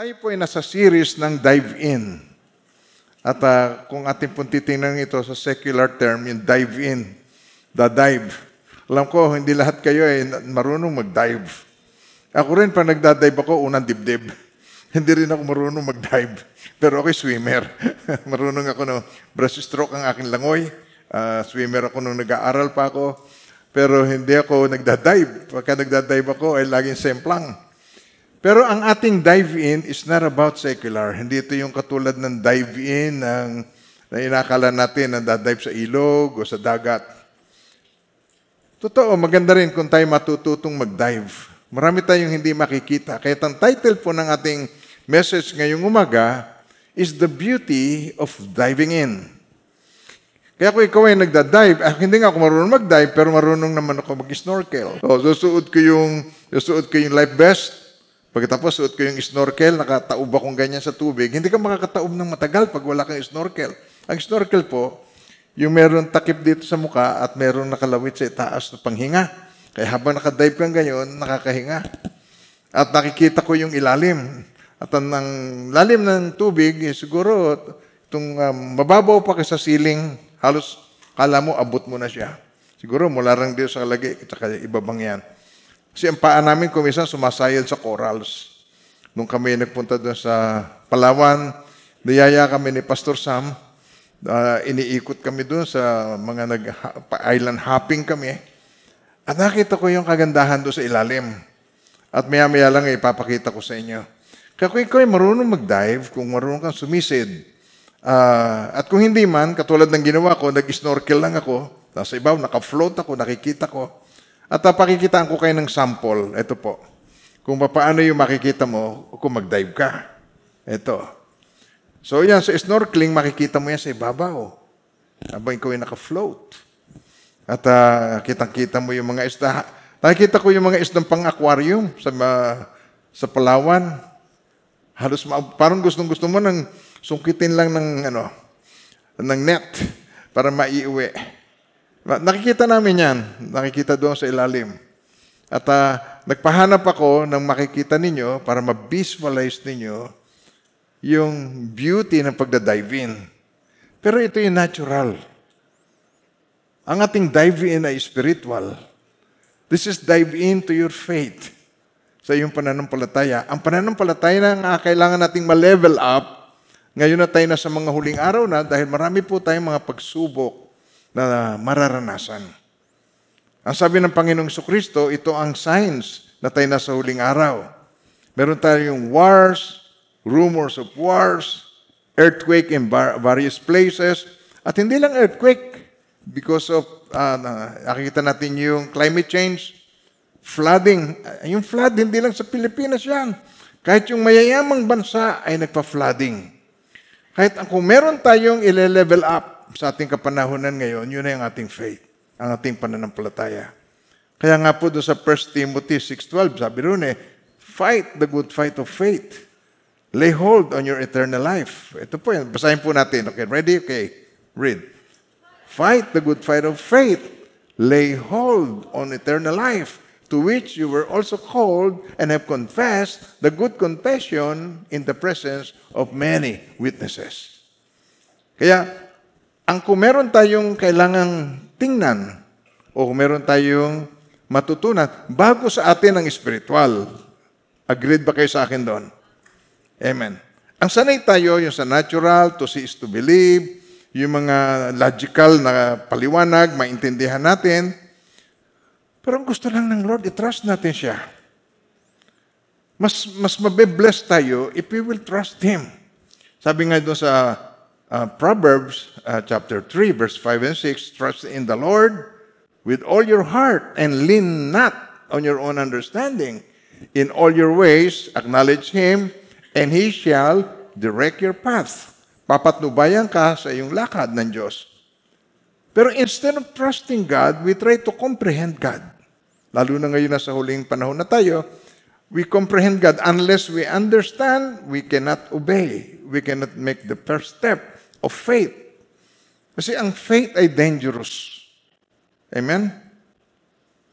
Tayo po ay nasa series ng dive in. At ah, kung ating pong titingnan ito sa secular term, yung dive in, the dive. Alam ko, hindi lahat kayo ay marunong mag-dive. Ako rin, pag nagdadive ako, unang dibdib. hindi rin ako marunong mag-dive. Pero ako'y swimmer. marunong ako no. Breaststroke ang aking langoy. Ah, swimmer ako nung nag-aaral pa ako. Pero hindi ako nagdadive. Pagka nagdadive ako, ay laging semplang. Pero ang ating dive-in is not about secular. Hindi ito yung katulad ng dive-in ng, na inakala natin na dadive sa ilog o sa dagat. Totoo, maganda rin kung tayo matututong mag-dive. Marami tayong hindi makikita. Kaya ang title po ng ating message ngayong umaga is The Beauty of Diving In. Kaya kung ikaw ay nagda-dive, ah, hindi nga ako marunong mag-dive, pero marunong naman ako mag-snorkel. So, susuot ko yung, susuot ko yung life vest, Pagkatapos, suot ko yung snorkel, nakataob akong ganyan sa tubig. Hindi ka makakataob ng matagal pag wala kang snorkel. Ang snorkel po, yung meron takip dito sa muka at meron nakalawit sa itaas na panghinga. Kaya habang nakadive kang ganyan, nakakahinga. At nakikita ko yung ilalim. At ang lalim ng tubig, eh, siguro, itong um, mababaw pa ka sa ceiling, halos kala mo, abot mo na siya. Siguro mula lang dito sa lagi, at ibabang yan. Kasi ang paa namin kumisan sumasayad sa corals. Nung kami nagpunta doon sa Palawan, niyaya kami ni Pastor Sam, uh, iniikot kami doon sa mga nag-island hopping kami. At nakita ko yung kagandahan doon sa ilalim. At maya-maya lang ipapakita ko sa inyo. Kaya kung ikaw ay marunong mag-dive, kung marunong kang sumisid, uh, at kung hindi man, katulad ng ginawa ko, nag-snorkel lang ako, nasa ibaw, naka-float ako, nakikita ko, at uh, pakikitaan ko kayo ng sample. Ito po. Kung paano yung makikita mo kung mag-dive ka. Ito. So yan, sa snorkeling, makikita mo yan sa ibabaw. Habang ikaw ay naka-float. At uh, kitang-kita mo yung mga isda. Nakikita ko yung mga isdang pang-aquarium sa, uh, sa Palawan. Halos ma- parang gustong-gusto mo nang sungkitin lang ng ano ng net para maiuwi. Nakikita namin yan. Nakikita doon sa ilalim. At uh, nagpahanap ako ng makikita ninyo para ma-visualize ninyo yung beauty ng pagda-dive in. Pero ito yung natural. Ang ating dive in ay spiritual. This is dive into your faith sa iyong pananampalataya. Ang pananampalataya na kailangan nating ma-level up. Ngayon na tayo na sa mga huling araw na dahil marami po tayong mga pagsubok na mararanasan. Ang sabi ng Panginoong Kristo, ito ang signs na tayo nasa huling araw. Meron tayong wars, rumors of wars, earthquake in various places, at hindi lang earthquake because of, uh, nakikita natin yung climate change, flooding. Yung flood, hindi lang sa Pilipinas yan. Kahit yung mayayamang bansa ay nagpa-flooding. Kahit kung meron tayong ile-level up, sa ating kapanahonan ngayon, yun na yung ating faith, ang ating pananampalataya. Kaya nga po doon sa 1 Timothy 6.12, sabi roon eh, fight the good fight of faith. Lay hold on your eternal life. Ito po yan. Basahin po natin. Okay, ready? Okay. Read. Fight the good fight of faith. Lay hold on eternal life, to which you were also called and have confessed the good confession in the presence of many witnesses. Kaya ang kung meron tayong kailangang tingnan o kung meron tayong matutunan, bago sa atin ang spiritual. Agreed ba kayo sa akin doon? Amen. Ang sanay tayo, yung sa natural, to see is to believe, yung mga logical na paliwanag, maintindihan natin. Pero ang gusto lang ng Lord, i-trust natin siya. Mas, mas mabe-bless tayo if we will trust Him. Sabi nga doon sa uh, Proverbs uh, chapter 3, verse 5 and 6, trust in the Lord with all your heart and lean not on your own understanding. In all your ways, acknowledge Him, and He shall direct your path. Papatnubayan ka sa iyong lakad ng Diyos. Pero instead of trusting God, we try to comprehend God. Lalo na ngayon na sa huling panahon na tayo, we comprehend God. Unless we understand, we cannot obey. We cannot make the first step of faith. Kasi ang faith ay dangerous. Amen?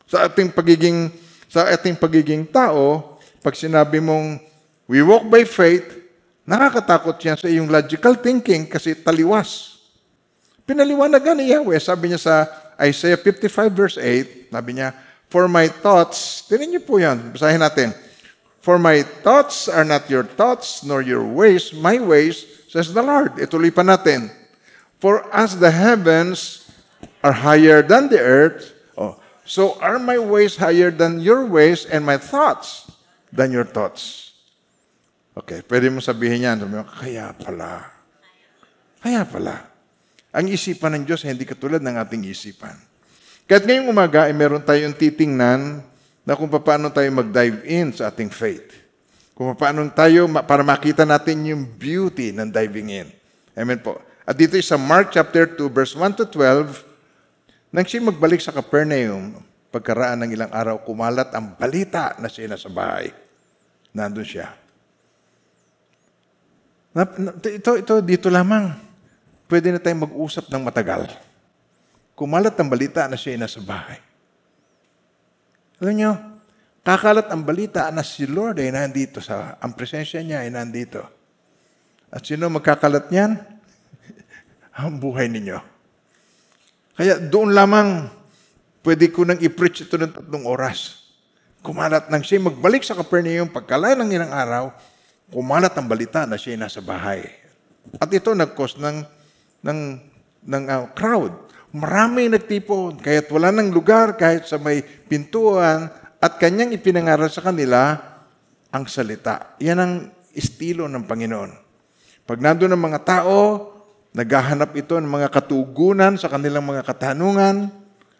Sa ating pagiging sa ating pagiging tao, pag sinabi mong We walk by faith, nakakatakot yan sa iyong logical thinking kasi taliwas. Pinaliwanagan ni Yahweh. Sabi niya sa Isaiah 55 verse 8, sabi niya, For my thoughts, tinan niyo po yan, basahin natin. For my thoughts are not your thoughts, nor your ways my ways, says the Lord. Ituloy pa natin. For as the heavens are higher than the earth, oh, so are my ways higher than your ways, and my thoughts than your thoughts. Okay, pwede mo sabihin yan. Sabi mo, kaya pala. Kaya pala. Ang isipan ng Diyos hindi katulad ng ating isipan. Kahit ngayong umaga ay meron tayong titingnan na kung paano tayo mag-dive in sa ating faith. Kung paano tayo, para makita natin yung beauty ng diving in. Amen po. At dito sa Mark chapter 2, verse 1 to 12, nang siya magbalik sa Capernaum, pagkaraan ng ilang araw, kumalat ang balita na siya nasa bahay. Nandun siya. Ito, ito, dito lamang. Pwede na tayong mag-usap ng matagal. Kumalat ang balita na siya nasa bahay. Alam nyo, kakalat ang balita na si Lord ay nandito sa, ang presensya niya ay nandito. At sino magkakalat niyan? ang buhay ninyo. Kaya doon lamang pwede ko nang i-preach ito ng tatlong oras. Kumalat nang siya magbalik sa Capernaum pagkala ng ilang araw, kumalat ang balita na siya nasa bahay. At ito nag-cause ng, ng, ng uh, crowd. Marami nagtipon, kahit wala ng lugar, kahit sa may pintuan, at kanyang ipinangaral sa kanila ang salita. Yan ang estilo ng Panginoon. Pag nandun ang mga tao, naghahanap ito ng mga katugunan sa kanilang mga katanungan.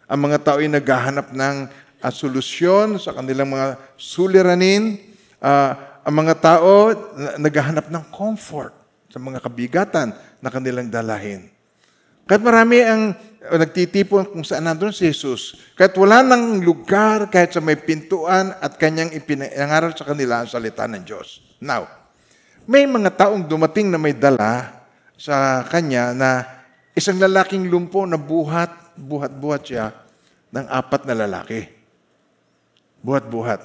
Ang mga tao ay naghahanap ng uh, solusyon sa kanilang mga suliranin. Uh, ang mga tao na- naghahanap ng comfort sa mga kabigatan na kanilang dalahin. Kahit marami ang nagtitipon kung saan nandun si Jesus, kahit wala ng lugar, kahit sa may pintuan at kanyang ipinangaral sa kanila ang salita ng Diyos. Now, may mga taong dumating na may dala sa kanya na isang lalaking lumpo na buhat, buhat-buhat siya ng apat na lalaki. Buhat-buhat.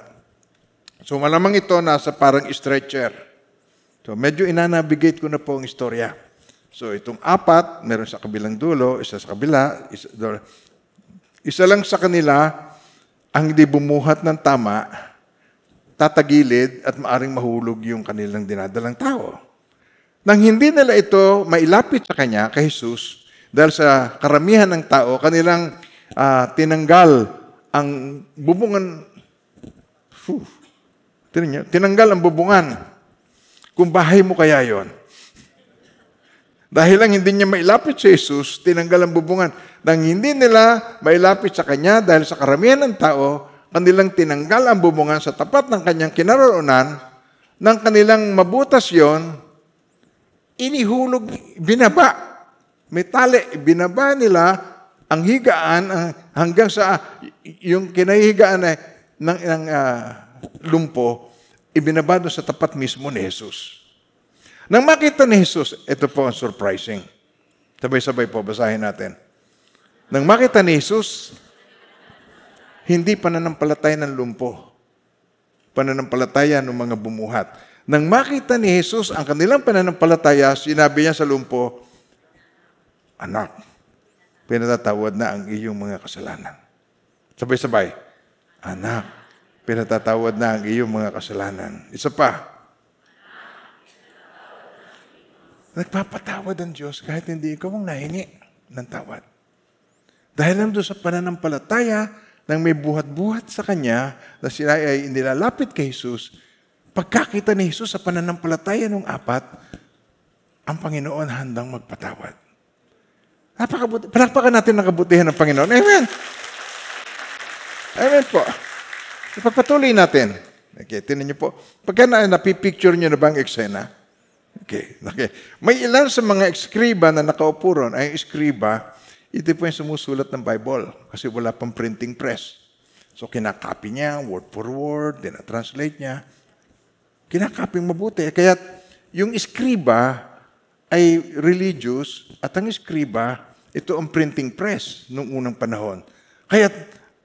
So malamang ito nasa parang stretcher. So medyo inanabigate ko na po ang istorya. So itong apat, meron sa kabilang dulo, isa sa kabila, isa, isa lang sa kanila ang hindi bumuhat ng tama, tatagilid at maaring mahulog yung kanilang dinadalang tao. Nang hindi nila ito mailapit sa kanya, kay Jesus, dahil sa karamihan ng tao, kanilang ah, tinanggal ang bubungan, Whew. Tinanggal ang bubungan. Kung bahay mo kaya yon. Dahil lang hindi niya mailapit sa Jesus, tinanggal ang bubungan. Nang hindi nila mailapit sa Kanya dahil sa karamihan ng tao, kanilang tinanggal ang bubungan sa tapat ng Kanyang kinaroonan, nang kanilang mabutas yon, inihulog, binaba. May binaba nila ang higaan ang- hanggang sa y- yung kinahigaan na, ng, ng ah, lumpo, ibinaba doon sa tapat mismo ni Jesus. Nang makita ni Jesus, ito po ang surprising. Sabay-sabay po, basahin natin. Nang makita ni Jesus, hindi pananampalataya ng lumpo. Pananampalataya ng mga bumuhat. Nang makita ni Jesus ang kanilang pananampalataya, sinabi niya sa lumpo, Anak, pinatatawad na ang iyong mga kasalanan. Sabay-sabay, Anak, pinatatawad na ang iyong mga kasalanan. Isa pa, Nagpapatawad ang Diyos kahit hindi ikaw ang nahingi ng tawad. Dahil lang doon sa pananampalataya nang may buhat-buhat sa Kanya na sila ay nilalapit kay Jesus, pagkakita ni Jesus sa pananampalataya ng apat, ang Panginoon handang magpatawad. Napakabuti. Palakpakan natin ang kabutihan ng Panginoon. Amen. Amen po. Ipagpatuloy natin. Okay, tinan niyo po. Pagka na, napipicture niyo na ba ang eksena? Okay, okay. May ilan sa mga eskriba na nakaupo ron, ay eskriba, ito po yung sumusulat ng Bible kasi wala pang printing press. So kinakopy niya, word for word, translate niya. Kinakopy mabuti. Kaya yung eskriba ay religious at ang eskriba, ito ang printing press noong unang panahon. Kaya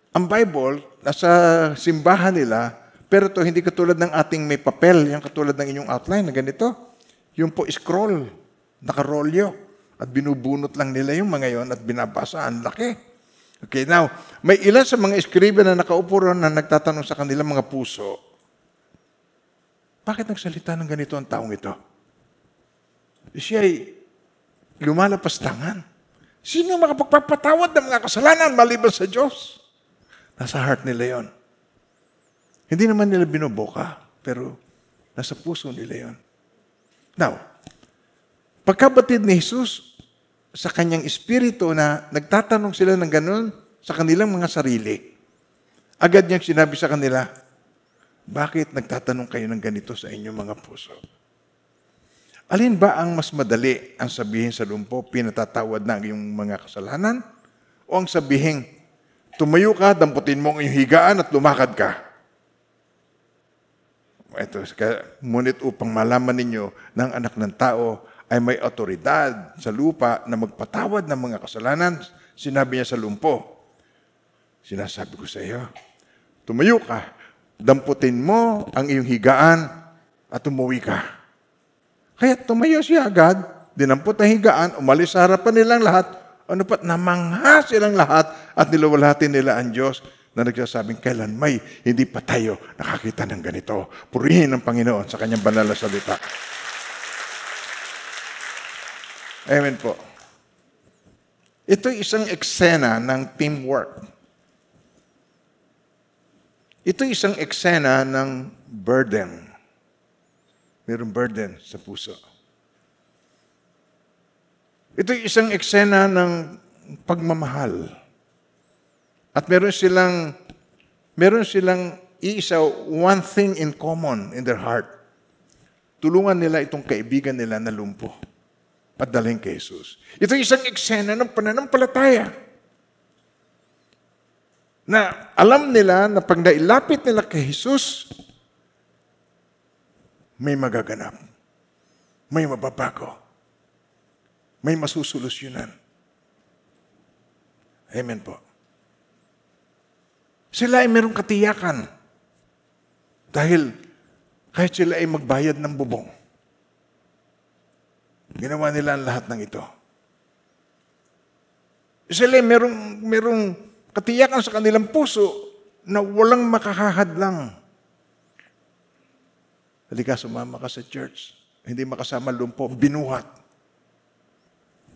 ang Bible, nasa simbahan nila, Pero to hindi katulad ng ating may papel, yung katulad ng inyong outline na ganito. Yung po scroll, nakarolyo. At binubunot lang nila yung mga yon at binabasa. Ang laki. Okay, now, may ilan sa mga eskriba na nakaupo ron na nagtatanong sa kanilang mga puso, bakit nagsalita ng ganito ang taong ito? Siya ay lumalapastangan. Sino makapagpapatawad ng mga kasalanan maliban sa Diyos? Nasa heart nila yon. Hindi naman nila binoboka, pero nasa puso nila yon. Now, pagkabatid ni Jesus sa kanyang espiritu na nagtatanong sila ng ganun sa kanilang mga sarili, agad niyang sinabi sa kanila, bakit nagtatanong kayo ng ganito sa inyong mga puso? Alin ba ang mas madali ang sabihin sa lumpo, pinatatawad na ang iyong mga kasalanan? O ang sabihin, tumayo ka, damputin mo ang iyong higaan at lumakad ka? Ito, ngunit upang malaman ninyo ang anak ng tao ay may otoridad sa lupa na magpatawad ng mga kasalanan, sinabi niya sa lumpo, sinasabi ko sa iyo, tumayo ka, damputin mo ang iyong higaan at umuwi ka. Kaya tumayo siya agad, dinampot ang higaan, umalis sa harapan nilang lahat, ano pat namangha silang lahat at nilawalhatin nila ang Diyos na nagsasabing kailan may hindi pa tayo nakakita ng ganito. Purihin ang Panginoon sa kanyang banal na salita. Amen po. Ito isang eksena ng teamwork. Ito isang eksena ng burden. Mayroong burden sa puso. Ito isang eksena ng pagmamahal. At meron silang meron silang iisa one thing in common in their heart. Tulungan nila itong kaibigan nila na lumpo at dalhin kay Jesus. Ito isang eksena ng pananampalataya na alam nila na pag nailapit nila kay Jesus, may magaganap. May mababago. May masusolusyonan. Amen po. Sila ay merong katiyakan. Dahil kahit sila ay magbayad ng bubong, ginawa nila ang lahat ng ito. Sila ay merong, merong katiyakan sa kanilang puso na walang makakahadlang. Halika, sumama ka sa church. Hindi makasama lumpo, binuhat.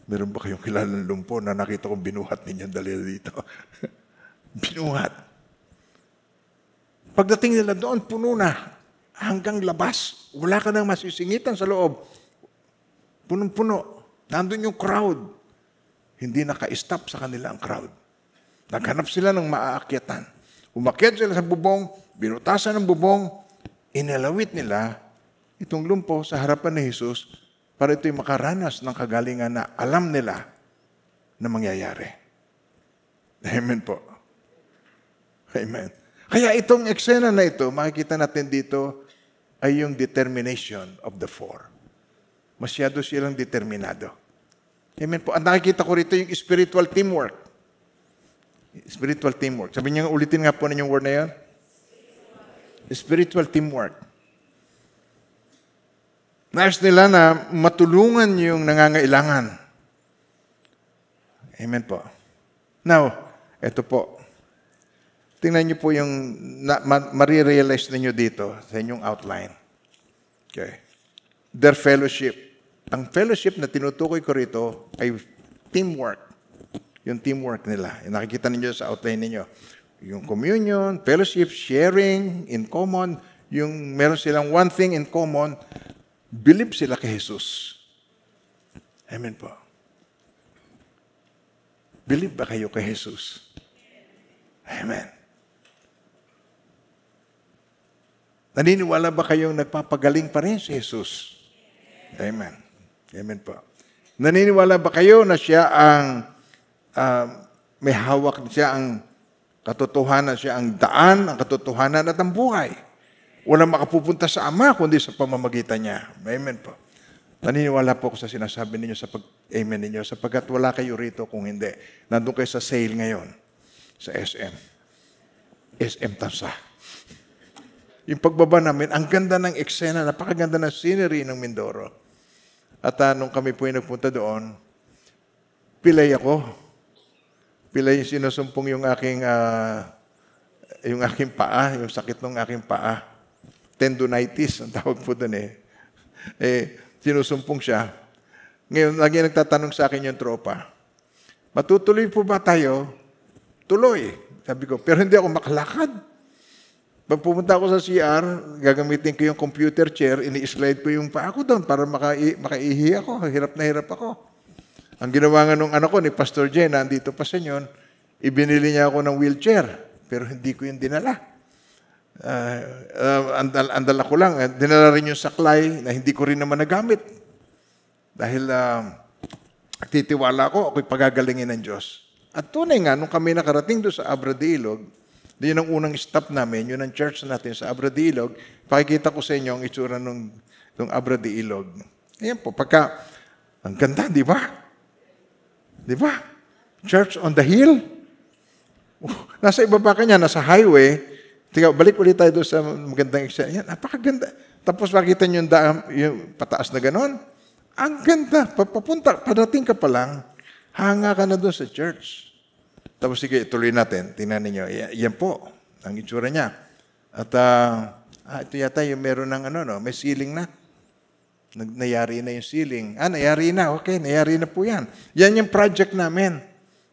Meron ba kayong kilala ng lumpo na nakita kong binuhat ninyo dali dito? binuhat. Pagdating nila doon, puno na. Hanggang labas. Wala ka nang masisingitan sa loob. Punong-puno. Nandun yung crowd. Hindi naka-stop sa kanila ang crowd. Naghanap sila ng maaakyatan. Umakyat sila sa bubong, binutasan ng bubong, inalawit nila itong lumpo sa harapan ni Jesus para ito'y makaranas ng kagalingan na alam nila na mangyayari. Amen po. Amen. Kaya itong eksena na ito, makikita natin dito, ay yung determination of the four. Masyado silang determinado. Amen po. At nakikita ko rito yung spiritual teamwork. Spiritual teamwork. Sabi niyo, ulitin nga po ninyong word na yan. Spiritual teamwork. Nais nila na matulungan yung nangangailangan. Amen po. Now, ito po. Tingnan niyo po yung na, ma, marirealize ninyo dito sa inyong outline. Okay. Their fellowship. Ang fellowship na tinutukoy ko rito ay teamwork. Yung teamwork nila. Yung nakikita ninyo sa outline ninyo. Yung communion, fellowship, sharing in common, yung meron silang one thing in common, believe sila kay Jesus. Amen po. Believe ba kayo kay Jesus? Amen. Naniniwala ba kayong nagpapagaling pa rin si Jesus? Amen. Amen po. Naniniwala ba kayo na siya ang uh, may hawak siya ang katotohanan, siya ang daan, ang katotohanan at ang buhay? Walang makapupunta sa Ama kundi sa pamamagitan niya. Amen po. Naniniwala po ako sa sinasabi ninyo sa pag-amen ninyo sapagkat wala kayo rito kung hindi. Nandun kayo sa sale ngayon sa SM. SM Tansa. Yung pagbaba namin, ang ganda ng eksena, napakaganda ng scenery ng Mindoro. At ah, nung kami po yung nagpunta doon, pilay ako. Pilay yung sinusumpong yung aking, ah, yung aking paa, yung sakit ng aking paa. Tendonitis, ang tawag po doon eh. Eh, sinusumpong siya. Ngayon, lagi nagtatanong sa akin yung tropa, matutuloy po ba tayo? Tuloy. Sabi ko, pero hindi ako makalakad. Pag pumunta ako sa CR, gagamitin ko yung computer chair, ini-slide ko yung paa ko doon para makai makaihi ako. Hirap na hirap ako. Ang ginawa nga nung anak ko ni Pastor Jen, nandito pa sa inyo, ibinili niya ako ng wheelchair, pero hindi ko yung dinala. Uh, uh, andal, andala ko lang, eh, dinala rin yung saklay na hindi ko rin naman nagamit. Dahil uh, titiwala ko, ako'y pagagalingin ng Diyos. At tunay nga, nung kami nakarating doon sa Abra de Ilog, yun ang unang stop namin, yun ang church natin sa Abra de Ilog. Pakikita ko sa inyo ang itsura nung, nung Abra de Ilog. Ayan po, pagka, ang ganda, di ba? Di ba? Church on the hill. Oh, nasa ibaba ka niya, nasa highway. Tiga, balik ulit tayo doon sa magandang eksena. Yan, napakaganda. Tapos makita niyo yung, daan, yung pataas na ganon. Ang ganda. Papunta, padating ka pa lang, hanga ka na doon sa church. Tapos sige, tuloy natin. Tingnan ninyo. Yan, po, ang itsura niya. At ah, ah, ito yata yung meron ng ano, no? may ceiling na. Nag- Nayari na yung ceiling. Ah, nayari na. Okay, nayari na po yan. Yan yung project namin.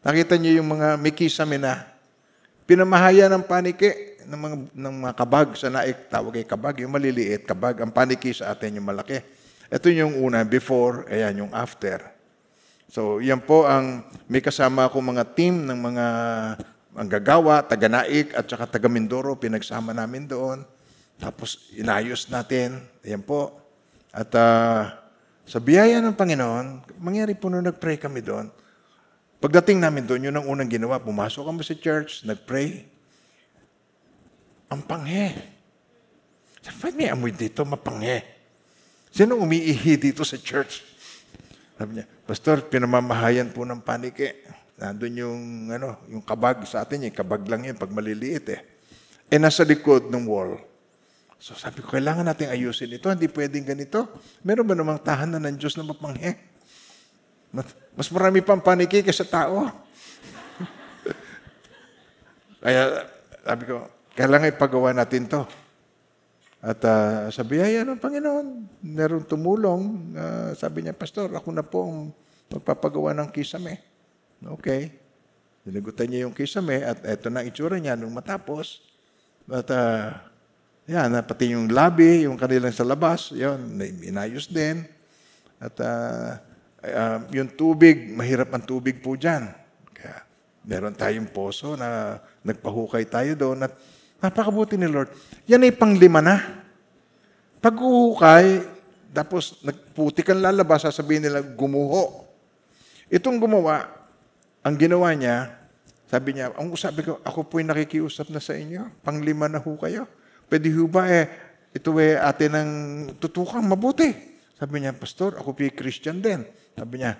Nakita niyo yung mga may kisame na. Pinamahaya ng paniki ng mga, ng mga kabag sa naik. Tawag ay kabag. Yung maliliit, kabag. Ang paniki sa atin yung malaki. Ito yung una, before. Ayan, yung after. So, yan po ang may kasama ako mga team ng mga ang gagawa, taga-naik at saka taga-Mindoro, pinagsama namin doon. Tapos inayos natin. Ayan po. At ah, sa biyaya ng Panginoon, mangyari po nung nag-pray kami doon. Pagdating namin doon, yun ang unang ginawa. Pumasok kami sa church, nag-pray. Ang panghe. Sabi, may amoy dito, mapanghe? Sino umiihi dito sa church? Sabi niya, Pastor, pinamamahayan po ng panike. Nandun yung, ano, yung kabag sa atin, yung kabag lang yun pag maliliit eh. Eh, nasa likod ng wall. So sabi ko, kailangan natin ayusin ito. Hindi pwedeng ganito. Meron ba namang tahanan ng Diyos na mapanghe? Mas- marami pang paniki kaysa tao. Kaya sabi ko, kailangan ipagawa natin to. At ah, sa biyaya ng Panginoon, meron tumulong. Ah, sabi niya, Pastor, ako na po ang magpapagawa ng kisame. Okay. Dinagutan niya yung kisame at eto na itsura niya nung matapos. At ah, yan, pati yung lobby, yung kanilang sa labas, yun, na- inayos din. At ah, ah, yung tubig, mahirap ang tubig po dyan. Kaya meron tayong poso na nagpahukay tayo doon at napakabuti ni Lord. Yan ay panglima na. Pag uhukay, tapos nagputik ang lalabas, sasabihin nila, gumuho. Itong gumawa, ang ginawa niya, sabi niya, ang sabi ko, ako po'y nakikiusap na sa inyo. Panglima na ho kayo. Pwede ho ba eh, ito eh atin ang tutukang mabuti. Sabi niya, Pastor, ako po'y Christian din. Sabi niya,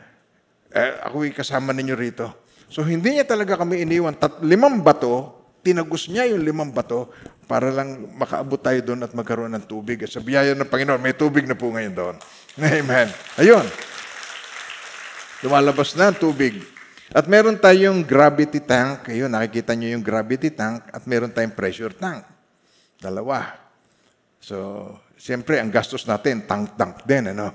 eh, ako'y kasama ninyo rito. So hindi niya talaga kami iniwan. Tat, limang bato, tinagos niya yung limang bato para lang makaabot tayo doon at magkaroon ng tubig. At sa biyaya ng Panginoon, may tubig na po ngayon doon. Amen. Ayun. Lumalabas na ang tubig. At meron tayong gravity tank. Ayun, nakikita nyo yung gravity tank. At meron tayong pressure tank. Dalawa. So, siyempre, ang gastos natin, tank-tank din, ano?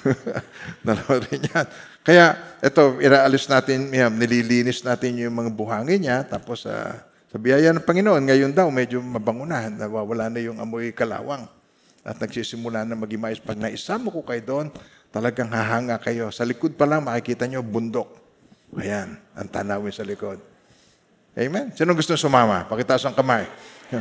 Dalawa rin yan. Kaya, ito, iraalis natin, yan, nililinis natin yung mga buhangin niya. Tapos, ah, sa biyaya ng Panginoon, ngayon daw, medyo mabango na. Nawawala na yung amoy kalawang. At nagsisimula na maging maayos. Pag naisama ko kayo doon, talagang hahanga kayo. Sa likod pa lang, makikita nyo, bundok. Ayan, ang tanawin sa likod. Amen? Sino gusto sumama? Pakitaas ang kamay.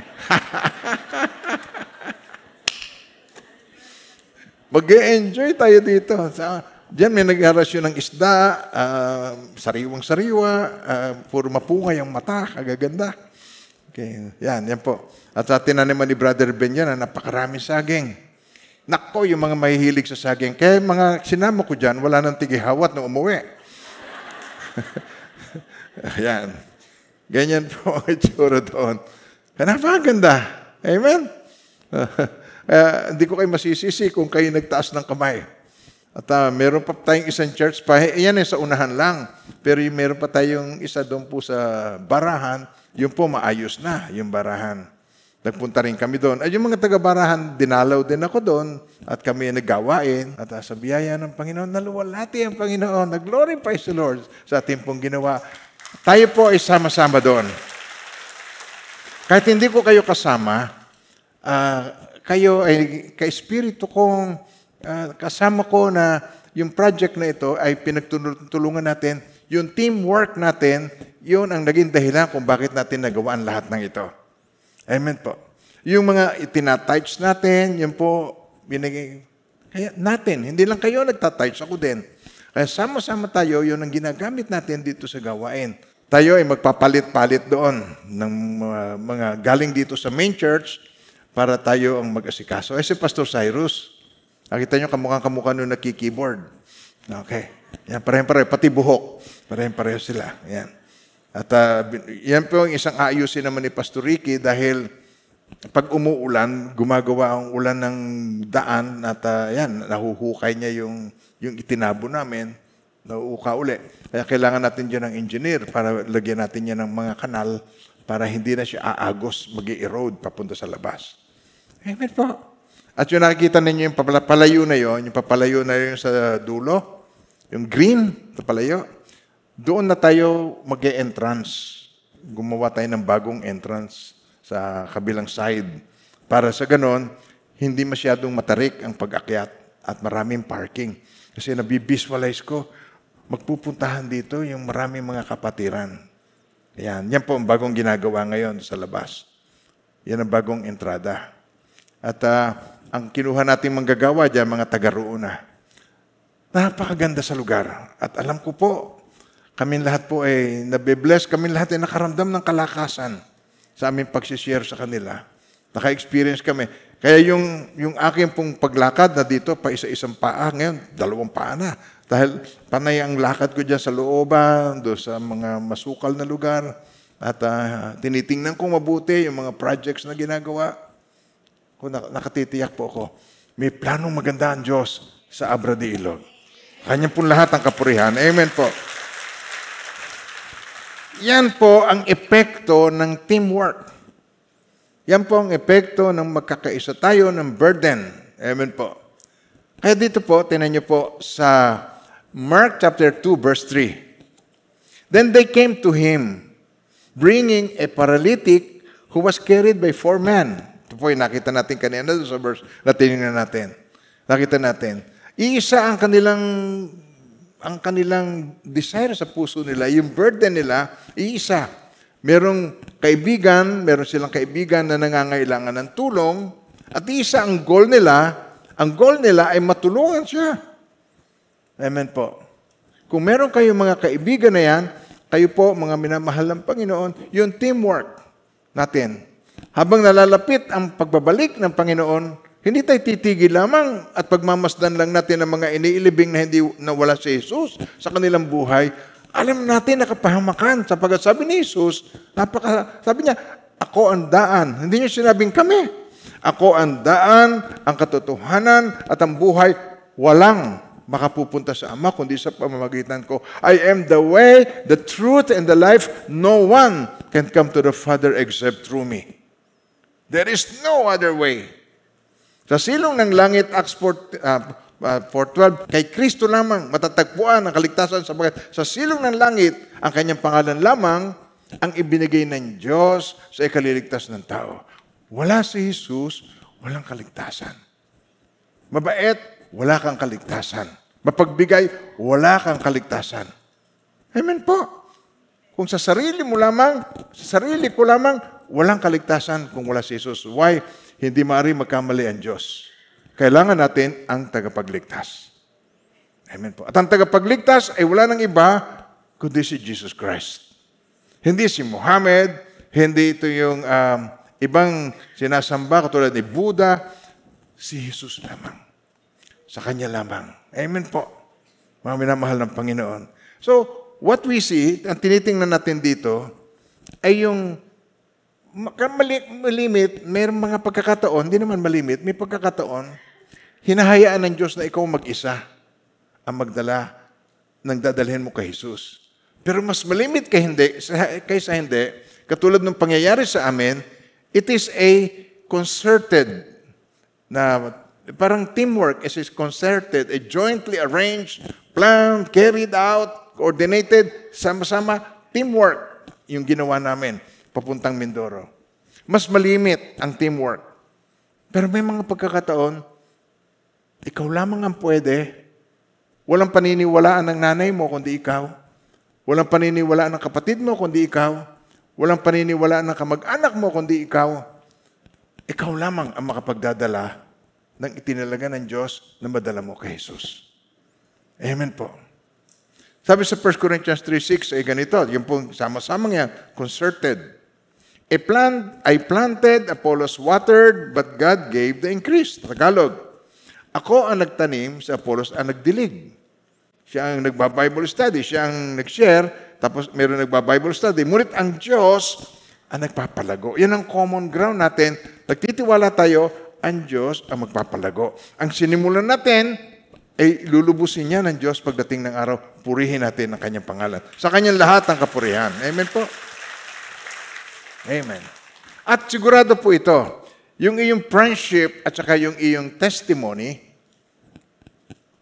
mag enjoy tayo dito. Sa, diyan may nag-arasyon ng isda, ah, sariwang-sariwa, ah, puro mapungay ang mata, kagaganda. Okay, yan, yan po. At sa tinaniman ni Brother Ben yan, ah, napakaraming saging. Nakpo, yung mga mahihilig sa saging. Kaya mga sinama ko dyan, wala nang tigihawat na umuwi. Ayan. Ganyan po ang itsura doon. Napakaganda. Amen? Uh, hindi ko kayo masisisi kung kayo nagtaas ng kamay. At uh, meron pa tayong isang church pa. Yan eh, sa unahan lang. Pero yung meron pa tayong isa doon po sa barahan, yun po maayos na, yung barahan. Nagpunta rin kami doon. At yung mga taga-barahan, dinalaw din ako doon. At kami naggawain. At uh, sa biyaya ng Panginoon, naluwalhati ang Panginoon. Nag-glorify si Lord sa ating pong ginawa. Tayo po ay sama-sama doon. Kahit hindi ko kayo kasama, uh, kayo ay ka-espiritu kong uh, kasama ko na yung project na ito ay pinagtulungan natin, yung teamwork natin, yun ang naging dahilan kung bakit natin nagawaan lahat ng ito. Amen po. Yung mga itinatights natin, yun po, binigay, kaya natin, hindi lang kayo nagtatights, ako din. Kaya sama-sama tayo, yun ang ginagamit natin dito sa gawain. Tayo ay magpapalit-palit doon ng mga, mga galing dito sa main church, para tayo ang mag-asikaso. Eh si Pastor Cyrus, nakita nyo kamukhang kamukha nung nagki-keyboard. Okay. Yan, pareho-pareho. Pati buhok. Pareho-pareho sila. Yan. At uh, yan po ang isang ayusin naman ni Pastor Ricky dahil pag umuulan, gumagawa ang ulan ng daan at uh, yan, nahuhukay niya yung, yung itinabo namin, nauuka uli. Kaya kailangan natin dyan ng engineer para lagyan natin yan ng mga kanal para hindi na siya aagos, mag erode papunta sa labas. Amen po. At yung nakikita ninyo yung papalayo na yon, yung papalayo na yun sa dulo, yung green na palayo, doon na tayo mag entrance Gumawa tayo ng bagong entrance sa kabilang side. Para sa ganon, hindi masyadong matarik ang pag-akyat at maraming parking. Kasi nabivisualize ko, magpupuntahan dito yung maraming mga kapatiran. Yan. Yan po ang bagong ginagawa ngayon sa labas. Yan ang bagong entrada. At uh, ang kinuha nating manggagawa dyan, mga taga-roon na. Napakaganda sa lugar. At alam ko po, kami lahat po ay nabibless, kami lahat ay nakaramdam ng kalakasan sa aming pagsishare sa kanila. Naka-experience kami. Kaya yung, yung aking pong paglakad na dito, pa isa-isang paa, ngayon, dalawang paa na. Dahil panay ang lakad ko dyan sa looban, do sa mga masukal na lugar. At uh, tinitingnan ko mabuti yung mga projects na ginagawa. Kung nakatitiyak po ako, may planong maganda ang Diyos sa Abra de Ilog. Kanya po lahat ang kapurihan. Amen po. Yan po ang epekto ng teamwork. Yan po ang epekto ng magkakaisa tayo ng burden. Amen po. Kaya dito po, tinan niyo po sa Mark chapter 2, verse 3. Then they came to him, bringing a paralytic who was carried by four men. Po yung nakita natin kanina sa verse na tinignan natin. Nakita natin. Iisa ang kanilang ang kanilang desire sa puso nila, yung burden nila, iisa. Merong kaibigan, meron silang kaibigan na nangangailangan ng tulong, at isa ang goal nila, ang goal nila ay matulungan siya. Amen po. Kung meron kayong mga kaibigan na yan, kayo po, mga minamahal ng Panginoon, yung teamwork natin. Habang nalalapit ang pagbabalik ng Panginoon, hindi tayo titigil lamang at pagmamasdan lang natin ang mga iniilibing na hindi nawala si Jesus sa kanilang buhay. Alam natin nakapahamakan sapagkat sabi ni Jesus, napaka, sabi niya, ako ang daan. Hindi niya sinabing kami. Ako ang daan, ang katotohanan at ang buhay. Walang makapupunta sa Ama kundi sa pamamagitan ko. I am the way, the truth, and the life. No one can come to the Father except through me. There is no other way. Sa silong ng langit, Acts 4, uh, uh, 4.12, kay Kristo lamang matatagpuan ang kaligtasan sa bagat. Sa silong ng langit, ang kanyang pangalan lamang ang ibinigay ng Diyos sa ikaliligtas ng tao. Wala si Jesus, walang kaligtasan. Mabait, wala kang kaligtasan. Mapagbigay, wala kang kaligtasan. Amen po. Kung sa sarili mo lamang, sa sarili ko lamang, walang kaligtasan kung wala si Jesus. Why? Hindi maaari magkamali ang Diyos. Kailangan natin ang tagapagligtas. Amen po. At ang tagapagligtas ay wala nang iba kundi si Jesus Christ. Hindi si Muhammad, hindi ito yung um, ibang sinasamba katulad ni Buddha, si Jesus lamang. Sa Kanya lamang. Amen po. Mga minamahal ng Panginoon. So, what we see, ang tinitingnan natin dito, ay yung mali- malimit, may mga pagkakataon, hindi naman malimit, may pagkakataon, hinahayaan ng Diyos na ikaw mag-isa ang magdala ng dadalhin mo kay Jesus. Pero mas malimit kay hindi, sa- kaysa hindi, katulad ng pangyayari sa amin, it is a concerted na parang teamwork is concerted, a jointly arranged, planned, carried out, coordinated, sama-sama, teamwork yung ginawa namin papuntang Mindoro. Mas malimit ang teamwork. Pero may mga pagkakataon, ikaw lamang ang pwede. Walang paniniwalaan ng nanay mo kundi ikaw. Walang paniniwalaan ng kapatid mo kundi ikaw. Walang paniniwalaan ng kamag-anak mo kundi ikaw. Ikaw lamang ang makapagdadala ng itinalaga ng Diyos na madala mo kay Jesus. Amen po. Sabi sa 1 Corinthians 3.6 ay ganito, yung pong sama-sama yan, concerted. A plant, I planted, Apollos watered, but God gave the increase. Tagalog. Ako ang nagtanim, si Apollos ang nagdilig. Siya ang nagba-Bible study, siya ang nag-share, tapos meron nagba-Bible study. Ngunit ang Diyos ang nagpapalago. Yan ang common ground natin. Nagtitiwala tayo, ang Diyos ang magpapalago. Ang sinimulan natin, ay lulubusin niya ng Diyos pagdating ng araw. Purihin natin ang kanyang pangalan. Sa kanyang lahat ang kapurihan. Amen po. Amen. At sigurado po ito, yung iyong friendship at saka yung iyong testimony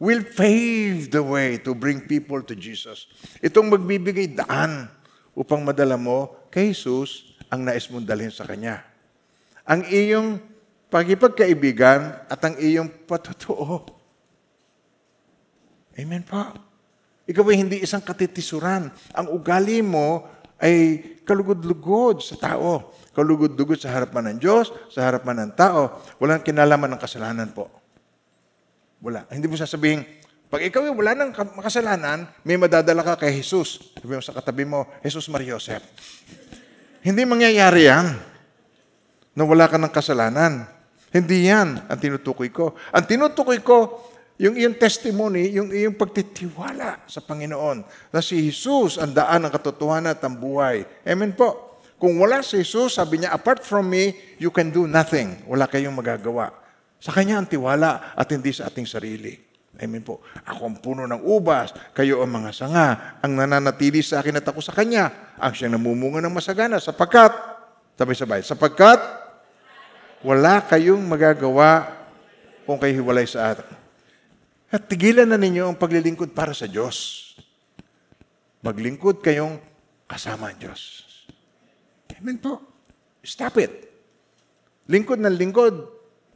will pave the way to bring people to Jesus. Itong magbibigay daan upang madala mo kay Jesus ang nais mong dalhin sa Kanya. Ang iyong pagkipagkaibigan at ang iyong patotoo. Amen po. Ikaw ay hindi isang katitisuran. Ang ugali mo ay kalugod-lugod sa tao. Kalugod-lugod sa harapan ng Diyos, sa harapan ng tao. Walang kinalaman ng kasalanan po. Wala. Hindi mo sasabihin, pag ikaw ay wala ng ka- makasalanan, may madadala ka kay Jesus. Sabi mo sa katabi mo, Jesus Maria Joseph. Hindi mangyayari yan na wala ka ng kasalanan. Hindi yan ang tinutukoy ko. Ang tinutukoy ko, yung iyong testimony, yung iyong pagtitiwala sa Panginoon na si Jesus ang daan ng katotohanan at ang buhay. Amen po. Kung wala si Jesus, sabi niya, apart from me, you can do nothing. Wala kayong magagawa. Sa Kanya ang tiwala at hindi sa ating sarili. Amen po. Ako ang puno ng ubas, kayo ang mga sanga, ang nananatili sa akin at ako sa Kanya, ang siyang namumunga ng masagana, sapagkat, sabay-sabay, sapagkat wala kayong magagawa kung kayo hiwalay sa atin. At tigilan na ninyo ang paglilingkod para sa Diyos. Maglingkod kayong kasama ang Diyos. Amen po. Stop it. Lingkod ng lingkod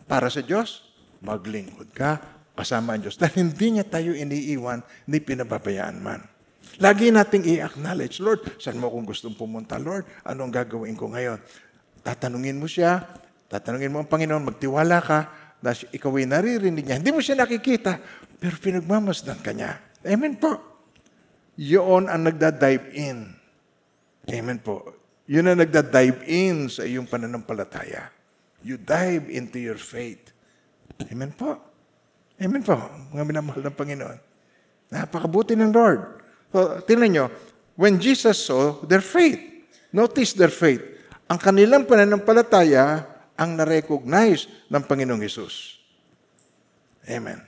para sa Diyos, maglingkod ka kasama ang Diyos. Dahil hindi niya tayo iniiwan, ni pinababayaan man. Lagi nating i-acknowledge, Lord, saan mo kung gustong pumunta, Lord? Anong gagawin ko ngayon? Tatanungin mo siya, tatanungin mo ang Panginoon, magtiwala ka, si- ikaw ay naririnig niya. Hindi mo siya nakikita, pero pinagmamasdan ka niya. Amen po. Yun ang nagda-dive in. Amen po. Yun ang nagda-dive in sa iyong pananampalataya. You dive into your faith. Amen po. Amen po, mga minamahal ng Panginoon. Napakabuti ng Lord. So, tingnan nyo, when Jesus saw their faith, notice their faith, ang kanilang pananampalataya ang na-recognize ng Panginoong Yesus. Amen.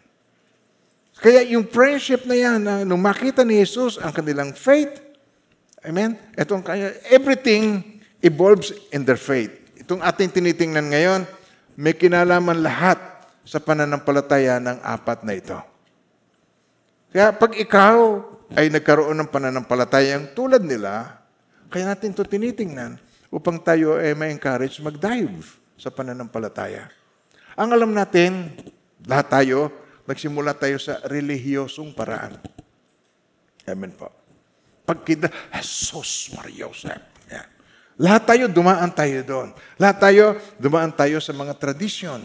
Kaya yung friendship na yan, na nung makita ni Jesus ang kanilang faith, amen, itong kaya, everything evolves in their faith. Itong ating tinitingnan ngayon, may kinalaman lahat sa pananampalataya ng apat na ito. Kaya pag ikaw ay nagkaroon ng pananampalatayang tulad nila, kaya natin ito tinitingnan upang tayo ay may encourage mag-dive sa pananampalataya. Ang alam natin, lahat tayo, nagsimula tayo sa relihiyosong paraan. Amen po. Pag kita, Jesus Maria Joseph. Yan. Lahat tayo, dumaan tayo doon. Lahat tayo, dumaan tayo sa mga tradisyon.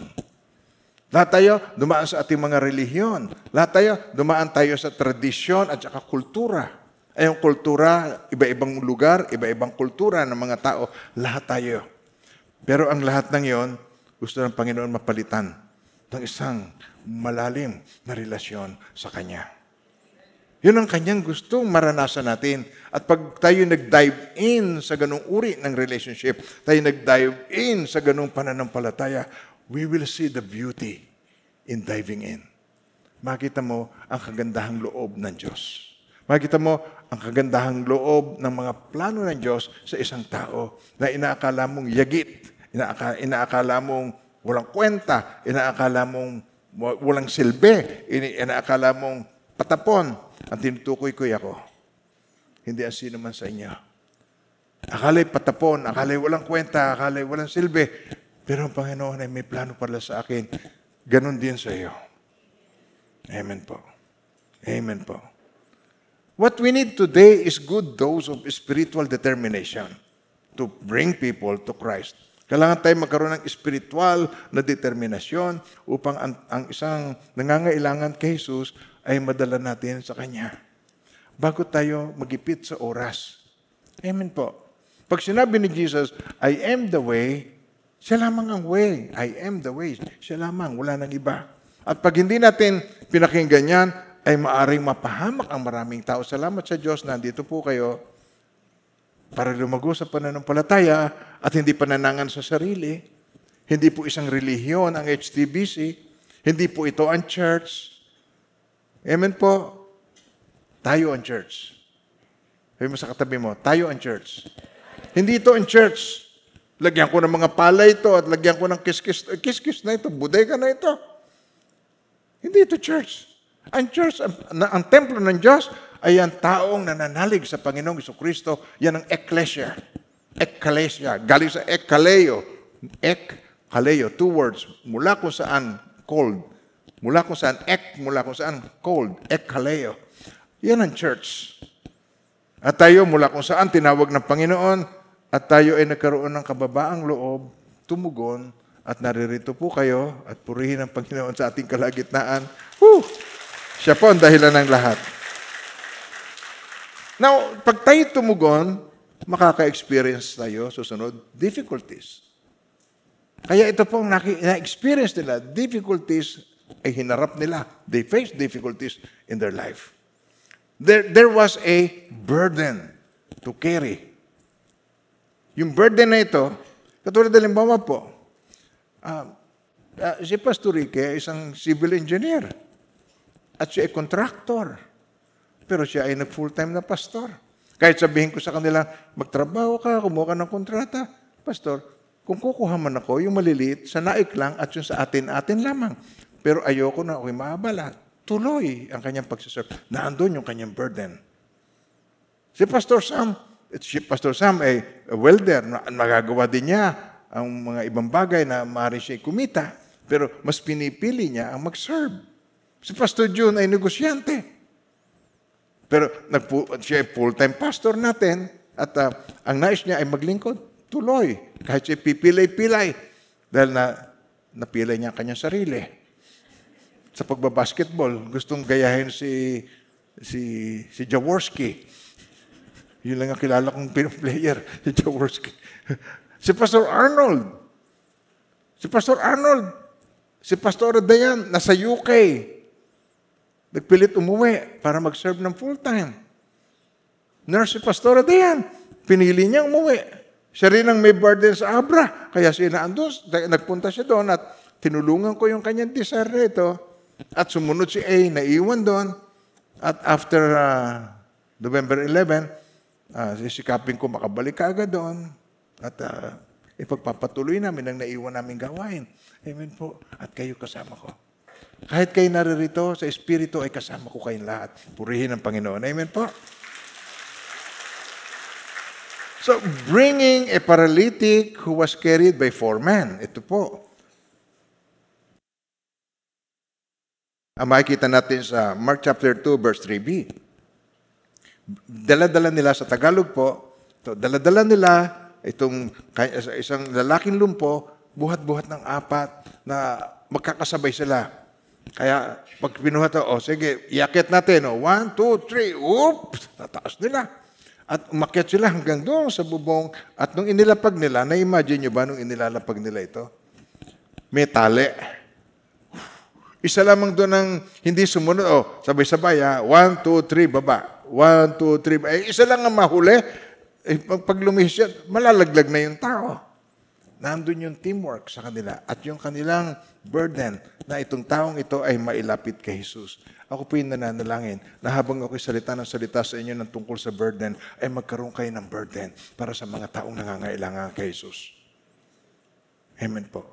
Lahat tayo, dumaan sa ating mga relihiyon. Lahat tayo, dumaan tayo sa tradisyon at saka kultura. Ay yung kultura, iba-ibang lugar, iba-ibang kultura ng mga tao. Lahat tayo. Pero ang lahat ng yon, gusto ng Panginoon mapalitan ng isang malalim na relasyon sa Kanya. Yun ang kanyang gustong maranasan natin. At pag tayo nag-dive in sa ganung uri ng relationship, tayo nag-dive in sa ganung pananampalataya, we will see the beauty in diving in. Makita mo ang kagandahang loob ng Diyos. Makita mo ang kagandahang loob ng mga plano ng Diyos sa isang tao na inaakala mong yagit, inaakala, inaakala mong walang kwenta, inaakala mong wa- walang silbi, inaakala mong patapon. Ang tinutukoy-koy ako, hindi ang sino man sa inyo. Akala'y patapon, akala'y walang kwenta, akala'y walang silbi. Pero ang Panginoon ay may plano pala sa akin. Ganon din sa iyo. Amen po. Amen po. What we need today is good dose of spiritual determination to bring people to Christ. Kailangan tayo magkaroon ng spiritual na determinasyon upang ang, ang isang nangangailangan kay Jesus ay madala natin sa Kanya. Bago tayo magipit sa oras. Amen po. Pag sinabi ni Jesus, I am the way, siya lamang ang way. I am the way. Siya lamang, wala nang iba. At pag hindi natin pinakinggan yan, ay maaring mapahamak ang maraming tao. Salamat sa Diyos, nandito po kayo para lumago sa pananampalataya at hindi pananangan sa sarili. Hindi po isang relihiyon ang HTBC. Hindi po ito ang church. Amen po. Tayo ang church. Sabi mo sa katabi mo, tayo ang church. Hindi ito ang church. Lagyan ko ng mga palay ito at lagyan ko ng kiskis. Kiskis na ito, bodega na ito. Hindi ito church. Ang church, ang, ang templo ng Diyos ay ang taong nananalig sa Panginoong Kristo. Yan ang ecclesia. Ecclesia. Galing sa ekkaleo. Ekkaleo. Two words. Mula kung saan cold. Mula kung saan ek, mula kung saan cold. Ekkaleo. Yan ang church. At tayo mula kung saan tinawag ng Panginoon at tayo ay nagkaroon ng kababaang loob, tumugon, at naririto po kayo at purihin ang Panginoon sa ating kalagitnaan. Whew! Siya po ang dahilan ng lahat. Now, pag tayo tumugon, makaka-experience tayo, susunod, difficulties. Kaya ito pong na-experience nila, difficulties ay hinarap nila. They face difficulties in their life. There, there was a burden to carry. Yung burden na ito, katulad ng limbawa po, ah, ah, si Pastor Rique isang civil engineer at siya ay contractor. Pero siya ay nag-full-time na pastor. Kahit sabihin ko sa kanila, magtrabaho ka, kumuha ka ng kontrata. Pastor, kung kukuha man ako, yung maliliit, sa naik lang at yung sa atin-atin lamang. Pero ayoko na ako'y maabala. Tuloy ang kanyang pagsiserve. Naandun yung kanyang burden. Si Pastor Sam, si Pastor Sam ay welder, magagawa din niya ang mga ibang bagay na maaari siya kumita, pero mas pinipili niya ang mag-serve. Si Pastor June ay negosyante. Pero nagpu- siya ay full-time pastor natin at ah, ang nais niya ay maglingkod tuloy. Kahit siya pipilay-pilay dahil na napilay niya ang kanyang sarili. Sa pagbabasketball, gustong gayahin si si si Jaworski. Yun lang ang kilala kong player, si Jaworski. si Pastor Arnold. Si Pastor Arnold. Si Pastor Dayan, nasa UK. Nagpilit umuwi para mag-serve ng full-time. Nurse si Pastor Dayan. Pinili niya umuwi. Siya rin ang may burden sa Abra. Kaya siya naandun, nagpunta siya doon at tinulungan ko yung kanyang desire na ito. At sumunod si A, naiwan doon. At after uh, November 11, uh, sisikapin ko makabalik ka agad doon. At uh, ipagpapatuloy namin ang naiwan namin gawain. Amen po. At kayo kasama ko. Kahit kayo naririto sa Espiritu, ay kasama ko kayong lahat. Purihin ang Panginoon. Amen po. So, bringing a paralytic who was carried by four men. Ito po. Ang makikita natin sa Mark chapter 2, verse 3b. Dala-dala nila sa Tagalog po, to, dala-dala nila itong isang lalaking lumpo, buhat-buhat ng apat na magkakasabay sila. Kaya pag pinuhat, oh, sige, iakit natin. Oh, one, two, three, oops, tataas nila. At umakyat sila hanggang doon sa bubong. At nung inilapag nila, na-imagine nyo ba nung inilalapag nila ito? May tali. Isa lamang doon ang hindi sumunod. Oh, sabay-sabay ha. One, two, three, baba. One, two, three. baba. Eh, isa lang ang mahuli. Eh, pag, lumihis siya, malalaglag na yung tao. Nandun yung teamwork sa kanila at yung kanilang burden na itong taong ito ay mailapit kay Jesus. Ako po yung nananalangin na habang ako'y salita ng salita sa inyo ng tungkol sa burden, ay magkaroon kayo ng burden para sa mga taong nangangailangan kay Jesus. Amen po.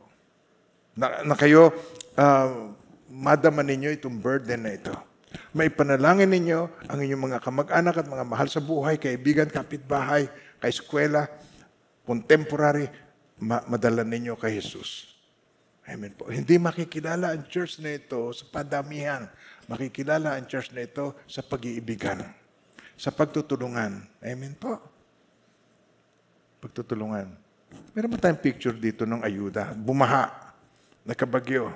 Na, na kayo, ah, madama ninyo itong burden na ito. May panalangin ninyo ang inyong mga kamag-anak at mga mahal sa buhay, kaibigan, kapitbahay, kaeskwela, contemporary, ma- madala ninyo kay Jesus. Amen po. Hindi makikilala ang church na ito sa padamihan. Makikilala ang church na ito sa pag-iibigan, sa pagtutulungan. Amen po. Pagtutulungan. Meron ba tayong picture dito ng ayuda? Bumaha. Nakabagyo.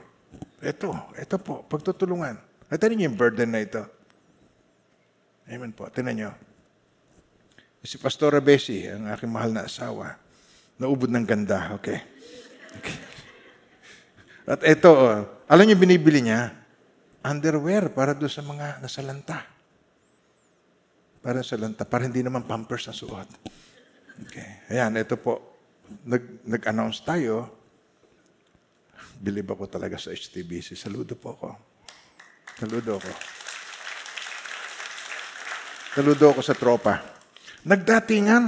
Ito, ito po, pagtutulungan. Natin niyo yung burden na ito. Amen po. Tinan niyo. Si Pastora Bessie, ang aking mahal na asawa, naubod ng ganda. Okay. okay. At ito, oh, alam niyo binibili niya? Underwear para doon sa mga nasalanta. Para sa lanta, para hindi naman pampers na suot. Okay. Ayan, ito po. Nag, nag-announce tayo. Bilib ako talaga sa HTBC. Saludo po ako. Saludo ako. Saludo ako sa tropa. Nagdatingan.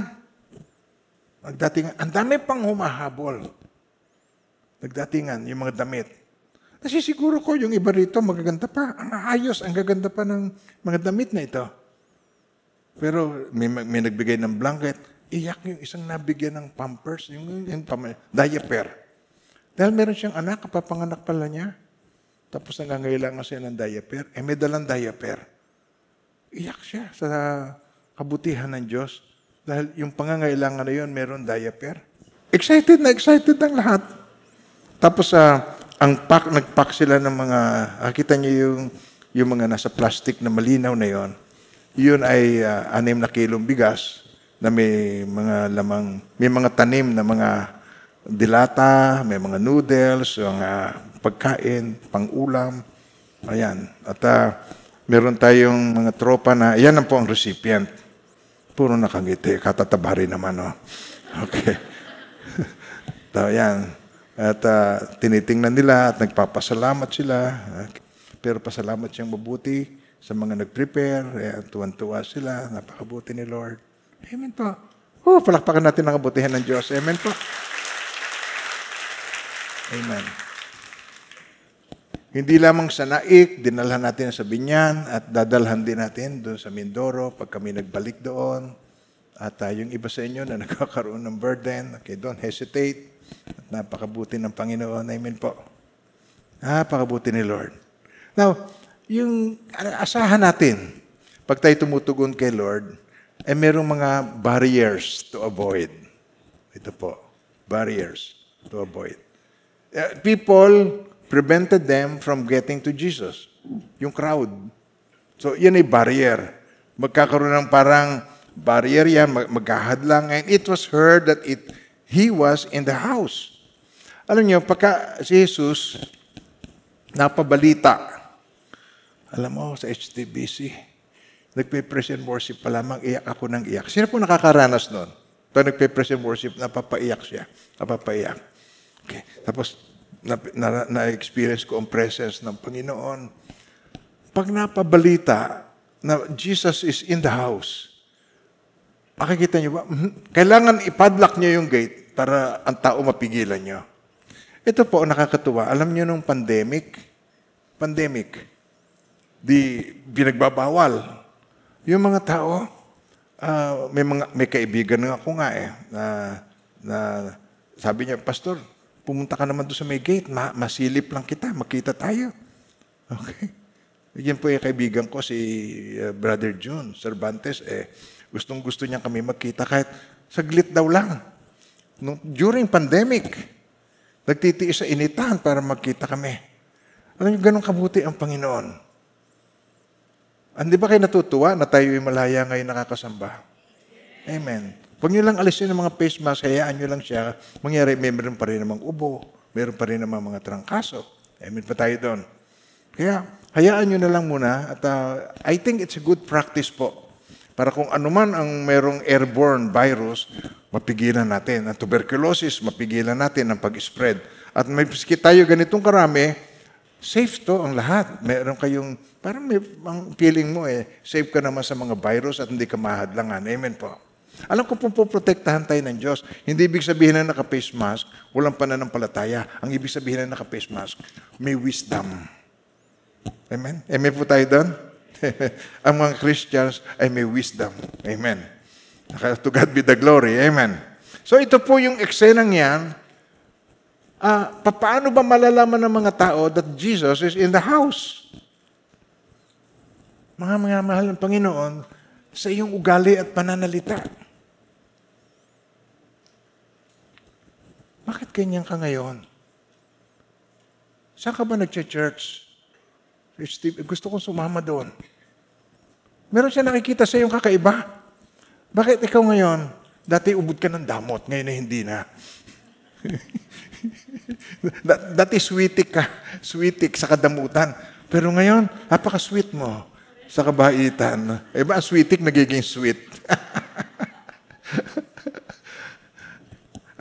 Nagdatingan. Ang dami pang humahabol. Nagdatingan, yung mga damit. Nasisiguro ko yung iba rito magaganda pa. Ang ayos, ang gaganda pa ng mga damit na ito. Pero may, may nagbigay ng blanket. Iyak yung isang nabigyan ng pampers, yung, yung, pam- diaper. Dahil meron siyang anak, kapapanganak pala niya. Tapos nangangailangan siya ng diaper. Eh, may dalang diaper. Iyak siya sa kabutihan ng Diyos. Dahil yung pangangailangan na yun, meron diaper. Excited na excited ang lahat. Tapos ah, ang pack, nag-pack sila ng mga, ah, niyo yung, yung mga nasa plastic na malinaw na yon. Yun ay ah, anim na kilong bigas na may mga lamang, may mga tanim na mga dilata, may mga noodles, mga pagkain, pang-ulam. Ayan. At ah, meron tayong mga tropa na, yan ang po ang recipient. Puro nakangiti. Katataba rin naman, oh. Okay. so, yan. At ah, tinitingnan nila at nagpapasalamat sila. Pero pasalamat siyang mabuti sa mga nag-prepare. Ayan, tuwan-tuwa sila. Napakabuti ni Lord. Amen po. Oh, palakpakan natin ang kabutihan ng Diyos. Amen po. Amen. Hindi lamang sa naik, dinalhan natin sa Binyan at dadalhan din natin doon sa Mindoro pag kami nagbalik doon. At uh, yung iba sa inyo na nagkakaroon ng burden, okay, don't hesitate. Napakabuti ng Panginoon. Amen po. Napakabuti ni Lord. Now, yung asahan natin, pag tayo tumutugon kay Lord, eh merong mga barriers to avoid. Ito po, barriers to avoid. Uh, people prevented them from getting to Jesus. Yung crowd. So, yan ay barrier. Magkakaroon ng parang barrier yan, mag- magkahadlang. And it was heard that it, he was in the house. Alam niyo, pagka si Jesus napabalita, alam mo, sa HTBC, nagpe-praise and worship pa lamang, iyak ako ng iyak. Sino po nakakaranas nun? Pag nagpe-praise and worship, napapaiyak siya. Napapaiyak. Okay. Tapos, na, na, na-experience ko ang presence ng Panginoon. Pag napabalita na Jesus is in the house, makikita niyo ba? Mhm. Kailangan ipadlock niyo yung gate para ang tao mapigilan niyo. Ito po, nakakatuwa. Alam niyo nung pandemic, pandemic, di binagbabawal. Yung mga tao, ah, may mga may kaibigan nga ako nga eh na, na sabi niya, Pastor, pumunta ka naman doon sa may gate, ma- masilip lang kita, makita tayo. Okay. Yan po yung kaibigan ko, si uh, Brother June Cervantes, eh, gustong gusto niya kami magkita kahit saglit daw lang. Nung, during pandemic, nagtitiis sa initan para magkita kami. Alam niyo, ganun kabuti ang Panginoon. Hindi ba kayo natutuwa na tayo ay malaya ngayon nakakasamba? Amen. Huwag niyo lang alisin ang mga face mask, hayaan niyo lang siya. Mangyari, may meron pa rin namang ubo, meron pa rin namang mga trangkaso. Amen pa tayo doon. Kaya hayaan nyo na lang muna at uh, I think it's a good practice po para kung anuman ang merong airborne virus, mapigilan natin. Ang tuberculosis, mapigilan natin ang pag-spread. At may piski tayo ganitong karami, safe to ang lahat. Meron kayong, parang may, ang feeling mo eh, safe ka naman sa mga virus at hindi ka mahadlangan. Amen po. Alam ko pong poprotektahan tayo ng Diyos. Hindi ibig sabihin na naka-face mask, walang pananampalataya. Ang ibig sabihin na naka-face mask, may wisdom. Amen? Amen po tayo doon? ang mga Christians ay may wisdom. Amen. To God be the glory. Amen. So ito po yung eksenang yan. Ah, paano ba malalaman ng mga tao that Jesus is in the house? Mga mga mahal ng Panginoon, sa iyong ugali at pananalita. Bakit ganyan ka ngayon? Saan ka ba nag-church? Gusto kong sumama doon. Meron siya nakikita sa iyong kakaiba. Bakit ikaw ngayon, dati ubod ka ng damot, ngayon na hindi na. dati sweetik ka, sweetik sa kadamutan. Pero ngayon, napaka-sweet mo sa kabaitan. Eh ba, sweetik nagiging sweet.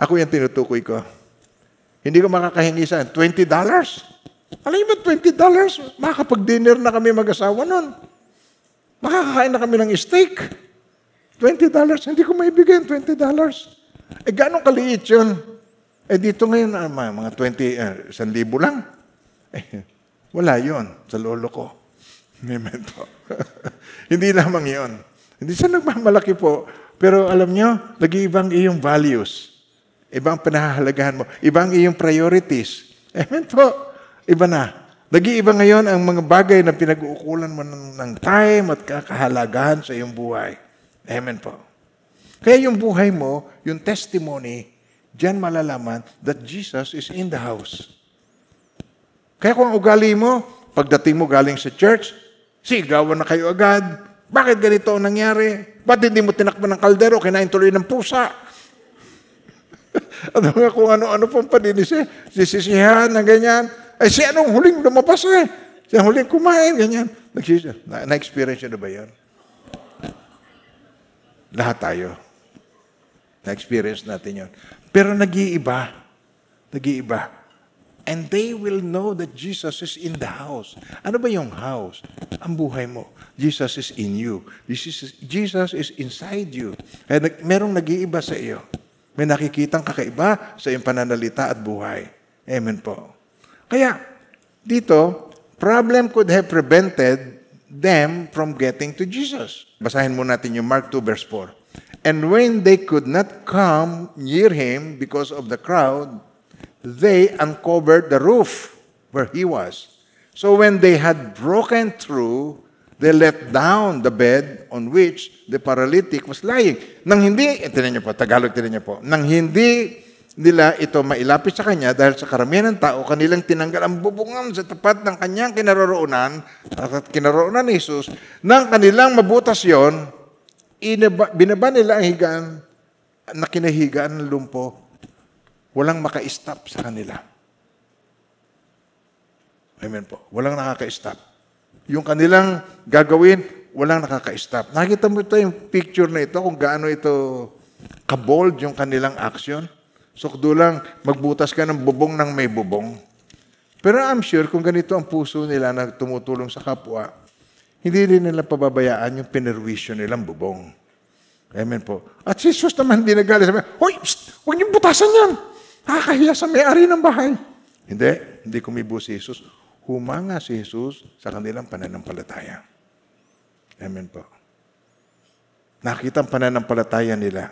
Ako yung tinutukoy ko. Hindi ko makakahingi sa $20. Alam mo, $20? Makakapag-dinner na kami mag-asawa nun. Makakakain na kami ng steak. $20. Hindi ko maibigay $20. Eh, gano'ng kaliit yun? Eh, dito ngayon, ah, mga 20, uh, 1,000 lang. Eh, wala yon sa lolo ko. Amen. Hindi lamang yon. Hindi siya nagmamalaki po. Pero alam nyo, nag-iibang iyong values. Ibang panahahalagahan mo. Ibang iyong priorities. Amen po. Iba na. Nag-iiba ngayon ang mga bagay na pinag-uukulan mo ng, ng time at kakahalagahan sa iyong buhay. Amen po. Kaya yung buhay mo, yung testimony, diyan malalaman that Jesus is in the house. Kaya kung ugali mo, pagdating mo galing sa church, sigawan na kayo agad. Bakit ganito ang nangyari? Ba't hindi mo tinakpan ng kaldero, kinain tuloy ng pusa? ano nga kung ano-ano pong paninis eh. Sisisihan na ganyan. Ay, si anong huling lumabas eh? Si huling kumain, ganyan. Na- na-experience na ba yan? Lahat tayo. Na-experience natin yon. Pero nag-iiba. Nag-iiba. And they will know that Jesus is in the house. Ano ba yung house? Ang buhay mo. Jesus is in you. Jesus is, Jesus is inside you. Kaya nag, merong nag-iiba sa iyo. May nakikitang kakaiba sa iyong pananalita at buhay. Amen po. Kaya, dito, problem could have prevented them from getting to Jesus. Basahin mo natin yung Mark 2 verse 4. And when they could not come near him because of the crowd, they uncovered the roof where he was. So when they had broken through, they let down the bed on which the paralytic was lying. Nang hindi, eh, tinan niyo po, Tagalog tinan niyo po, nang hindi nila ito mailapit sa kanya dahil sa karamihan ng tao, kanilang tinanggal ang bubungan sa tapat ng kanyang kinaroroonan at kinaroroonan ni Jesus, nang kanilang mabutas yon, inaba, binaba nila ang higaan na kinahigaan ng lumpo. Walang maka-stop sa kanila. Amen po. Walang nakaka-stop. Yung kanilang gagawin, walang nakaka-stop. Nakita mo ito yung picture na ito, kung gaano ito kabold yung kanilang action. So, lang, magbutas ka ng bubong ng may bubong. Pero I'm sure, kung ganito ang puso nila na tumutulong sa kapwa, hindi rin nila pababayaan yung pinerwisyo nilang bubong. Amen po. At si Jesus naman hindi nagalit. Sabi, Hoy, psst, huwag niyong butasan yan. Nakakahiya sa may-ari ng bahay. Hindi, hindi kumibo si Jesus humanga si Jesus sa kanilang pananampalataya. Amen po. Nakita ang pananampalataya nila.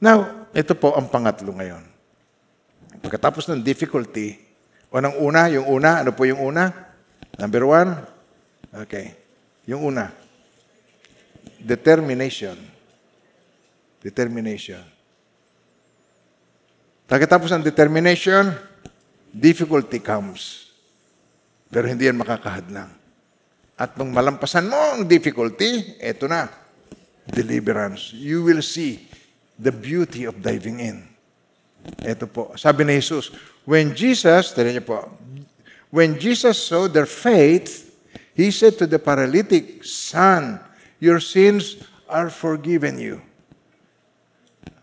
Now, ito po ang pangatlo ngayon. Pagkatapos ng difficulty, o ng una, yung una, ano po yung una? Number one? Okay. Yung una. Determination. Determination. Pagkatapos ng determination, difficulty comes. Pero hindi yan makakahadlang. At nung malampasan mo ang difficulty, eto na, deliverance. You will see the beauty of diving in. Ito po. Sabi ni Jesus, when Jesus, tala niyo po, When Jesus saw their faith, he said to the paralytic, Son, your sins are forgiven you.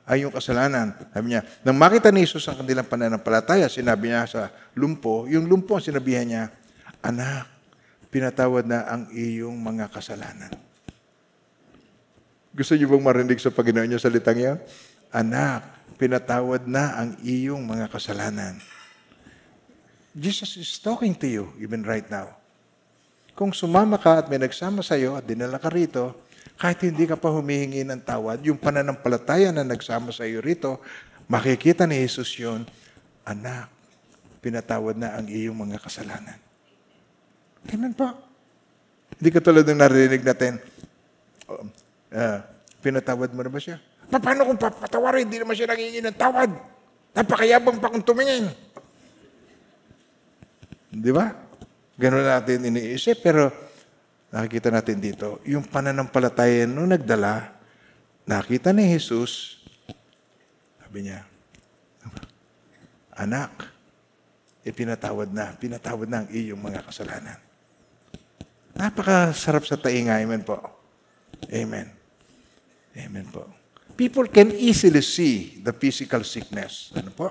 Ay yung kasalanan. Sabi niya, nang makita ni Jesus ang kanilang pananampalataya, sinabi niya sa lumpo, yung lumpo ang sinabihan niya, Anak, pinatawad na ang iyong mga kasalanan. Gusto niyo bang marinig sa Panginoon yung salitang yan? Anak, pinatawad na ang iyong mga kasalanan. Jesus is talking to you even right now. Kung sumama ka at may nagsama sa iyo at dinala ka rito, kahit hindi ka pa humihingi ng tawad, yung pananampalataya na nagsama sa iyo rito, makikita ni Jesus yun, Anak, pinatawad na ang iyong mga kasalanan. Amen po. Hindi ka tulad ng narinig natin, ah, pinatawad mo na ba siya? Pa- Paano kung papatawarin? Hindi naman siya nangingi ng tawad. Napakayabang pa kung tumingin. Di ba? Ganun natin iniisip. Pero nakikita natin dito, yung pananampalataya nung nagdala, nakita ni Jesus, sabi niya, Anak, ipinatawad na, pinatawad na ang iyong mga kasalanan. Napakasarap sa tainga. Amen po. Amen. Amen po. People can easily see the physical sickness. Ano po?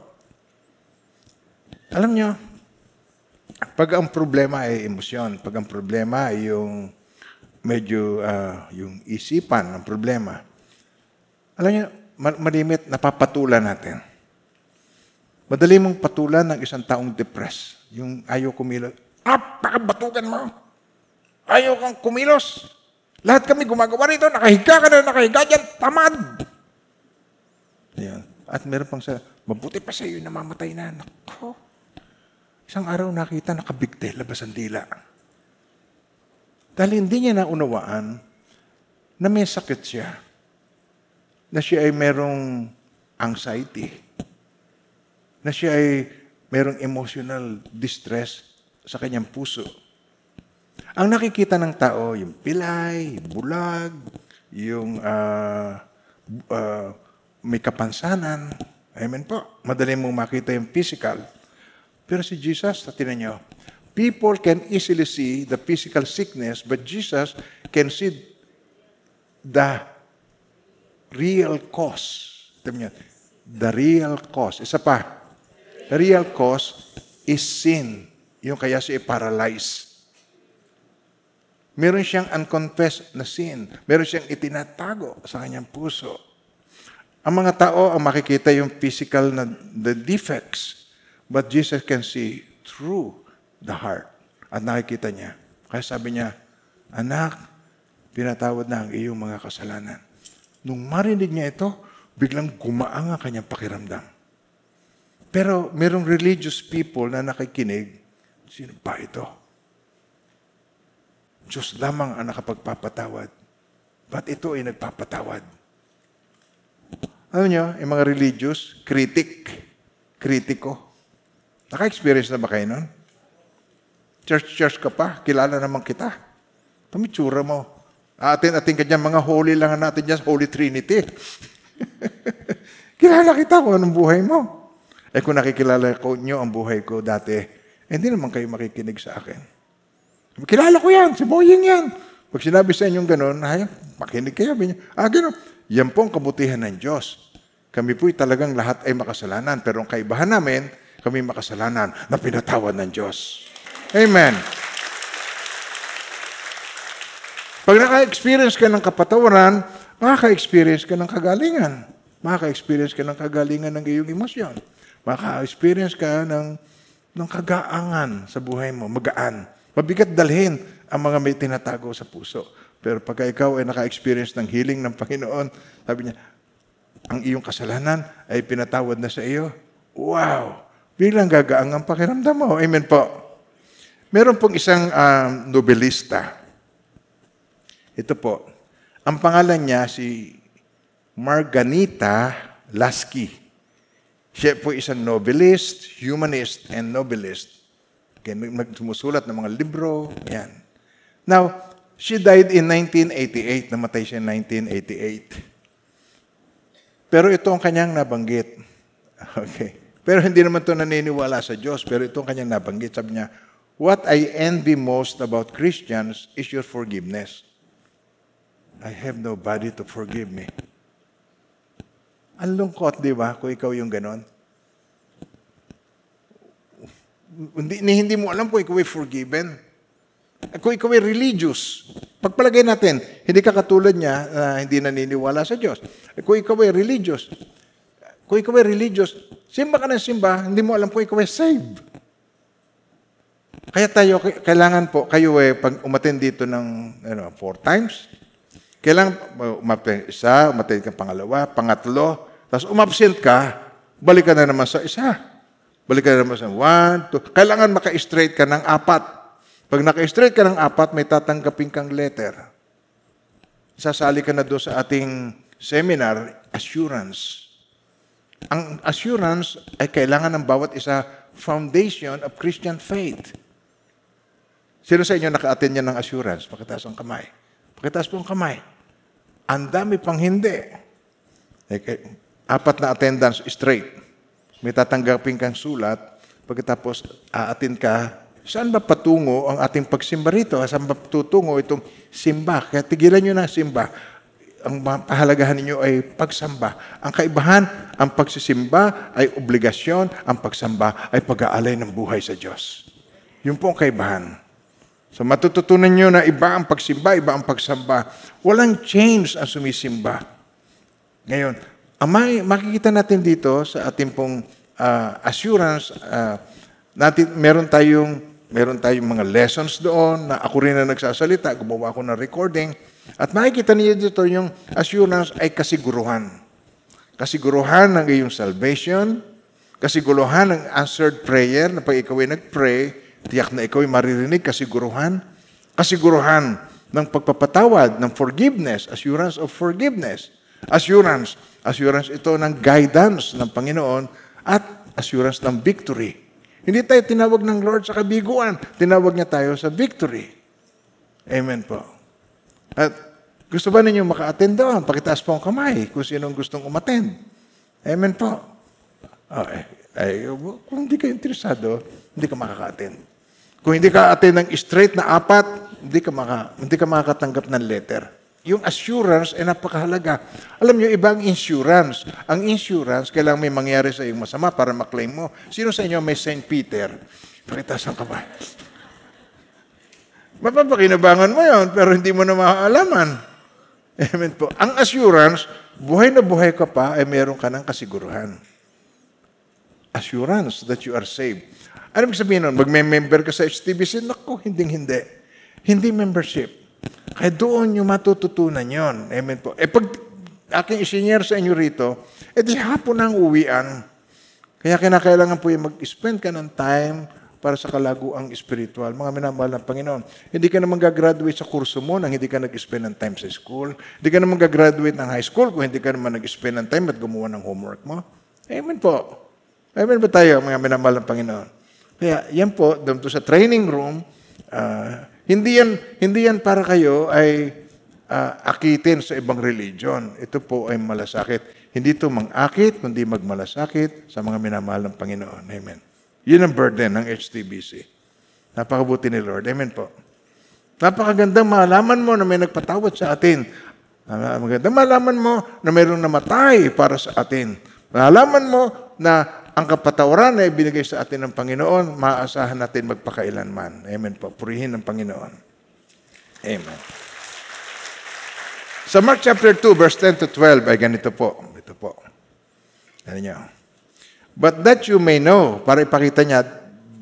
Alam nyo, pag ang problema ay emosyon, pag ang problema ay yung medyo ah, yung isipan ng problema, alam nyo, ma- malimit, napapatulan natin. Madali mong patulan ng isang taong depressed. Yung ayaw kumilos. Napakabatugan mo! Ayaw kang kumilos! Lahat kami gumagawa rito, nakahiga ka na, nakahiga dyan, tamad! Ayan. At meron pang sa, mabuti pa sa iyo, namamatay na. Nako. Isang araw nakita, nakabigte, labas ang dila. Dahil hindi niya naunawaan na may sakit siya. Na siya ay merong anxiety. Na siya ay merong emotional distress sa kanyang puso. Ang nakikita ng tao, yung pilay, bulag, yung ah, ah, may kapansanan. Amen po. Madali mong makita yung physical. Pero si Jesus, tinan nyo, people can easily see the physical sickness, but Jesus can see the real cause. Tignan nyo, the real cause. Isa pa, the real cause is sin. Yung kaya siya paralyzed. Meron siyang unconfessed na sin. Meron siyang itinatago sa kanyang puso. Ang mga tao ang makikita yung physical na the defects. But Jesus can see through the heart. At nakikita niya. Kaya sabi niya, Anak, pinatawad na ang iyong mga kasalanan. Nung marinig niya ito, biglang gumaang ang kanyang pakiramdam. Pero merong religious people na nakikinig, sino ba ito? Diyos lamang ang nakapagpapatawad. Ba't ito ay nagpapatawad? Alam nyo, yung mga religious, critic, kritiko. Naka-experience na ba kayo nun? Church-church ka pa, kilala naman kita. Tumitsura mo. Atin-atin ka dyan, mga holy lang natin dyan, Holy Trinity. kilala kita kung anong buhay mo. Eh kung nakikilala ko nyo ang buhay ko dati, eh, hindi naman kayo makikinig sa akin. Kilala ko yan, si Boying yan. Pag sinabi sa inyong ganun, ay, makinig kayo. Ah, ganun. Yan po ang kabutihan ng Diyos. Kami po'y talagang lahat ay makasalanan. Pero ang kaibahan namin, kami makasalanan na pinatawad ng Diyos. Amen. Pag naka-experience ka ng kapatawaran, makaka-experience ka ng kagalingan. Makaka-experience ka ng kagalingan ng iyong emosyon. Makaka-experience ka ng, ng kagaangan sa buhay mo, magaan. Mabigat dalhin ang mga may tinatago sa puso. Pero pagka ikaw ay naka-experience ng healing ng Panginoon, sabi niya, ang iyong kasalanan ay pinatawad na sa iyo. Wow! Biglang gagaang ang pakiramdam mo. Amen po. Meron pong isang um, nobelista. Ito po. Ang pangalan niya si Marganita Lasky. Siya po isang novelist, humanist, and nobelist. Sumusulat ng mga libro. Yan. Now, she died in 1988. Namatay siya in 1988. Pero ito ang kanyang nabanggit. Okay. Pero hindi naman ito naniniwala sa Diyos. Pero ito ang kanyang nabanggit. Sabi niya, What I envy most about Christians is your forgiveness. I have nobody to forgive me. Ang lungkot, di ba, kung ikaw yung ganon? Hindi, hindi mo alam kung ikaw ay forgiven. Kung ikaw ay religious, pagpalagay natin, hindi ka katulad niya na hindi naniniwala sa Diyos. Kung ikaw ay religious, kung ikaw ay religious, simba ka ng simba, hindi mo alam kung ikaw ay saved. Kaya tayo, kailangan po, kayo eh, pag umaten dito ng ano, four times, kailangan umaten isa, umaten ka pangalawa, pangatlo, tapos umabsent ka, balik ka na naman sa isa. Balik ka na naman sa one, two. Kailangan maka-straight ka ng apat. Pag naka-straight ka ng apat, may tatanggapin kang letter. Sasali ka na doon sa ating seminar, assurance. Ang assurance ay kailangan ng bawat isa foundation of Christian faith. Sino sa inyo naka-attend niya ng assurance? Pakitaas ang kamay. Pakitaas po ang kamay. Ang dami pang hindi. Apat na attendance straight. May tatanggapin kang sulat. Pagkatapos, aatin ka. Saan ba patungo ang ating pagsimba rito? Saan ba tutungo itong simba? Kaya tigilan nyo na simba. Ang pahalagahan ninyo ay pagsamba. Ang kaibahan, ang pagsisimba ay obligasyon. Ang pagsamba ay pag-aalay ng buhay sa Diyos. Yun po ang kaibahan. So matututunan nyo na iba ang pagsimba, iba ang pagsamba. Walang change ang sumisimba. Ngayon, ang makikita natin dito sa ating pong ah, assurance, ah, natin, meron tayong, meron tayong mga lessons doon na ako rin na nagsasalita, gumawa ako ng recording. At makikita niyo dito yung assurance ay kasiguruhan. Kasiguruhan ng iyong salvation, kasiguruhan ng answered prayer na pag ikaw ay nag-pray, tiyak na ikaw ay maririnig, kasiguruhan. Kasiguruhan ng pagpapatawad, ng forgiveness, assurance of forgiveness. Assurance. Assurance ito ng guidance ng Panginoon at assurance ng victory. Hindi tayo tinawag ng Lord sa kabiguan. Tinawag niya tayo sa victory. Amen po. At gusto ba ninyo maka-attend doon? Pakitaas po ang kamay kung sinong gustong umattend. Amen po. Oh, eh, ay, kung hindi ka interesado, hindi ka makaka-attend. Kung hindi ka attend ng straight na apat, hindi ka, maka, hindi ka makakatanggap ng letter. Yung assurance ay napakahalaga. Alam niyo, ibang insurance. Ang insurance, kailangan may mangyari sa iyong masama para maklaim mo. Sino sa inyo may St. Peter? Pakitaas ang kamay. Mapapakinabangan mo yon pero hindi mo na maaalaman. Amen po. Ang assurance, buhay na buhay ka pa, ay meron ka ng kasiguruhan. Assurance that you are saved. Ano ibig sabihin nun? Magme-member ka sa HTBC? Naku, hindi, hindi. Hindi membership. Kaya doon yung matututunan yon. Amen po. Eh pag aking isinyer sa inyo rito, eh di hapon ang uwian. Kaya kinakailangan po yung mag-spend ka ng time para sa kalaguang spiritual. Mga minamahal ng Panginoon, hindi ka naman gagraduate sa kurso mo nang hindi ka nag-spend ng time sa school. Hindi ka naman gagraduate ng high school kung hindi ka naman nag-spend ng time at gumawa ng homework mo. Amen po. Amen ba tayo, mga minamahal ng Panginoon? Kaya yan po, doon sa training room, ah, hindi yan, hindi yan para kayo ay ah, akitin sa ibang religion. Ito po ay malasakit. Hindi ito mang-akit, kundi magmalasakit sa mga minamahal ng Panginoon. Amen. Yun ang burden ng HTBC. Napakabuti ni Lord. Amen po. Napakagandang malaman mo na may nagpatawad sa atin. Magandang malaman mo na mayroong namatay para sa atin. Malaman mo na ang kapatawaran na ibinigay sa atin ng Panginoon, maaasahan natin magpakailanman. Amen po. Purihin ng Panginoon. Amen. Sa Mark chapter 2, verse 10 to 12, ay ganito po. Ito po. Ano niyo? But that you may know, para ipakita niya,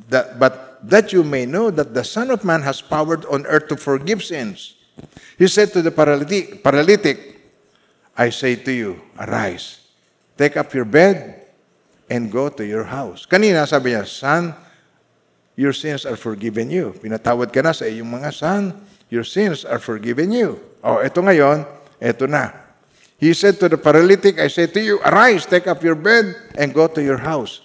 that, but that you may know that the Son of Man has power on earth to forgive sins. He said to the paralytic, paralytic I say to you, arise, take up your bed, and go to your house. Kanina sabi niya, Son, your sins are forgiven you. Pinatawad ka na sa iyong mga son, your sins are forgiven you. O, eto ngayon, eto na. He said to the paralytic, I say to you, arise, take up your bed, and go to your house.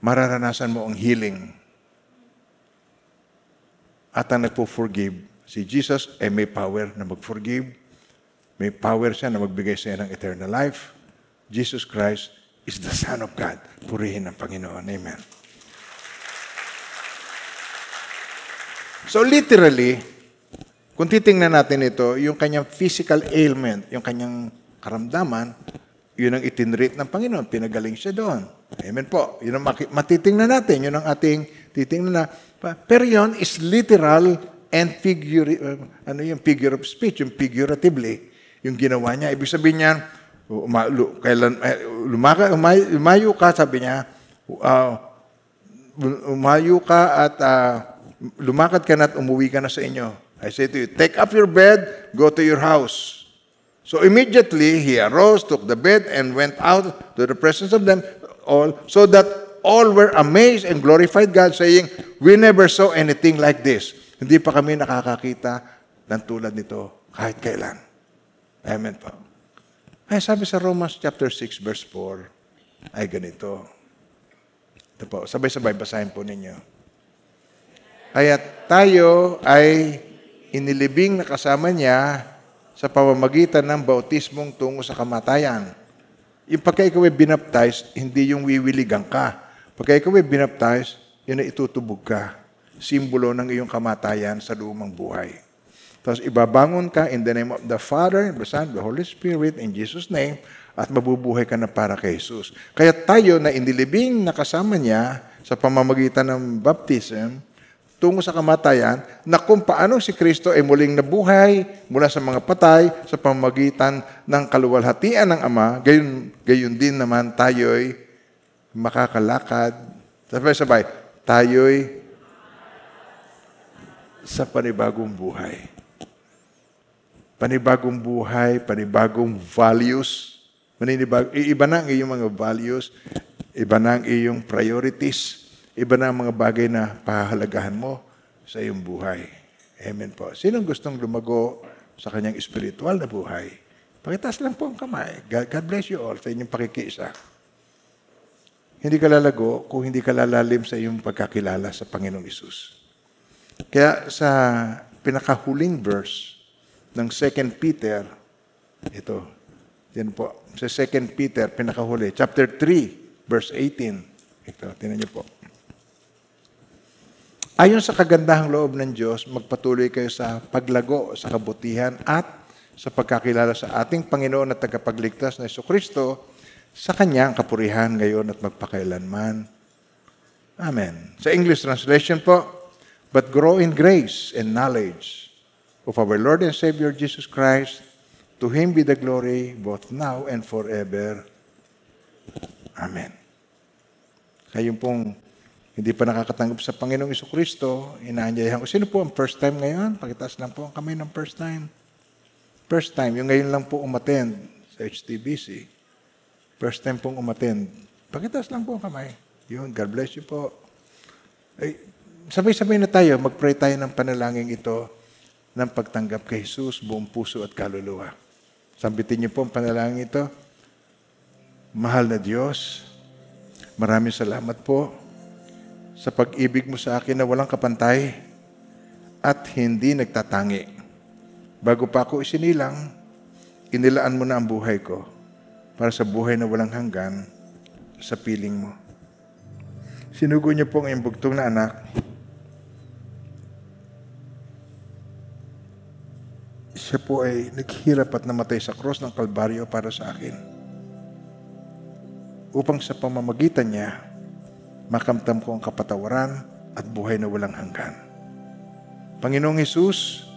Mararanasan mo ang healing. At ang nagpo-forgive, si Jesus ay may power na mag-forgive. May power siya na magbigay sa ng eternal life. Jesus Christ is the Son of God. Purihin ng Panginoon. Amen. So literally, kung titingnan natin ito, yung kanyang physical ailment, yung kanyang karamdaman, yun ang itinrate ng Panginoon. Pinagaling siya doon. Amen po. Yun ang matitingnan natin. Yun ang ating titingnan na. Pero yun is literal and figure, uh, ano yung figure of speech, yung figuratively, yung ginawa niya. Ibig sabihin niya, uma, lu, kailan, eh, lumaka, umay, umayo ka, sabi niya, uh, umayo ka at ah, lumakad ka na at umuwi ka na sa inyo. I say to you, take up your bed, go to your house. So immediately he arose, took the bed, and went out to the presence of them all, so that all were amazed and glorified God, saying, We never saw anything like this. Hindi pa kami nakakakita ng tulad nito kahit kailan. Amen po. Ay, sabi sa Romans chapter 6, verse 4, ay ganito. Ito po, sabay-sabay basahin po ninyo. Kaya tayo ay inilibing na kasama niya sa pamamagitan ng bautismong tungo sa kamatayan. Yung pagka ikaw ay binaptize, hindi yung wiwiligan ka. Pagka ikaw ay binaptize, yun ay itutubog ka. Simbolo ng iyong kamatayan sa lumang buhay. Tapos ibabangon ka in the name of the Father, the Son, the Holy Spirit, in Jesus' name, at mabubuhay ka na para kay Jesus. Kaya tayo na inilibing na kasama niya sa pamamagitan ng baptism, tungo sa kamatayan, na kung paano si Kristo ay muling nabuhay mula sa mga patay sa pamamagitan ng kaluwalhatian ng Ama, gayon, gayon din naman tayo'y makakalakad. Sabay-sabay, tayo'y sa panibagong buhay. Panibagong buhay, panibagong values. Maninibag, iba na ang iyong mga values, iba na ang iyong priorities, iba na ang mga bagay na pahahalagahan mo sa iyong buhay. Amen po. Sinong gustong lumago sa kanyang spiritual na buhay? Pakitaas lang po ang kamay. God, God bless you all sa inyong pakikiisa. Hindi ka lalago kung hindi ka lalalim sa iyong pagkakilala sa Panginoong Isus. Kaya sa pinakahuling verse ng 2 Peter, ito, yan po, sa 2 Peter, pinakahuli, chapter 3, verse 18. Ito, tinan niyo po. Ayon sa kagandahang loob ng Diyos, magpatuloy kayo sa paglago sa kabutihan at sa pagkakilala sa ating Panginoon at tagapagligtas na Iso Kristo sa kanyang kapurihan ngayon at magpakailanman. Amen. Sa English translation po, but grow in grace and knowledge of our Lord and Savior Jesus Christ. To Him be the glory both now and forever. Amen. Kayong pong hindi pa nakakatanggap sa Panginoong Iso Kristo, inaanyayahan ko. Sino po ang first time ngayon? Pakitaas lang po ang kamay ng first time. First time, yung ngayon lang po umattend sa HTBC. First time pong umattend. Pakitaas lang po ang kamay. Yun, God bless you po. Ay, sabay-sabay na tayo, mag-pray tayo ng panalangin ito ng pagtanggap kay Jesus, buong puso at kaluluwa. Sambitin niyo po ang panalangin ito. Mahal na Diyos, maraming salamat po sa pag-ibig mo sa akin na walang kapantay at hindi nagtatangi. Bago pa ako isinilang, inilaan mo na ang buhay ko para sa buhay na walang hanggan sa piling mo. Sinugo niyo po ang iyong bugtong na anak. Siya po ay naghirap at namatay sa cross ng Kalbaryo para sa akin. Upang sa pamamagitan niya, makamtam ko ang kapatawaran at buhay na walang hanggan. Panginoong Hesus,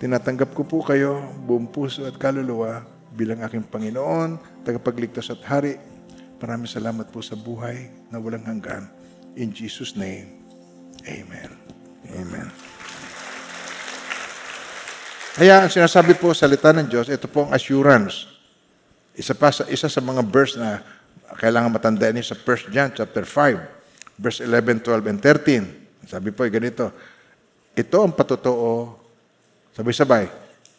tinatanggap ko po kayo buong puso at kaluluwa bilang aking Panginoon, tagapagligtas at hari. Maraming salamat po sa buhay na walang hanggan. In Jesus' name, Amen. Amen. Kaya ang sinasabi po sa salita ng Diyos, ito po ang assurance. Isa pa sa isa sa mga verse na kailangan matandaan niyo sa 1 John chapter 5, verse 11, 12, and 13. Sabi po, ganito, ito ang patotoo, sabay-sabay,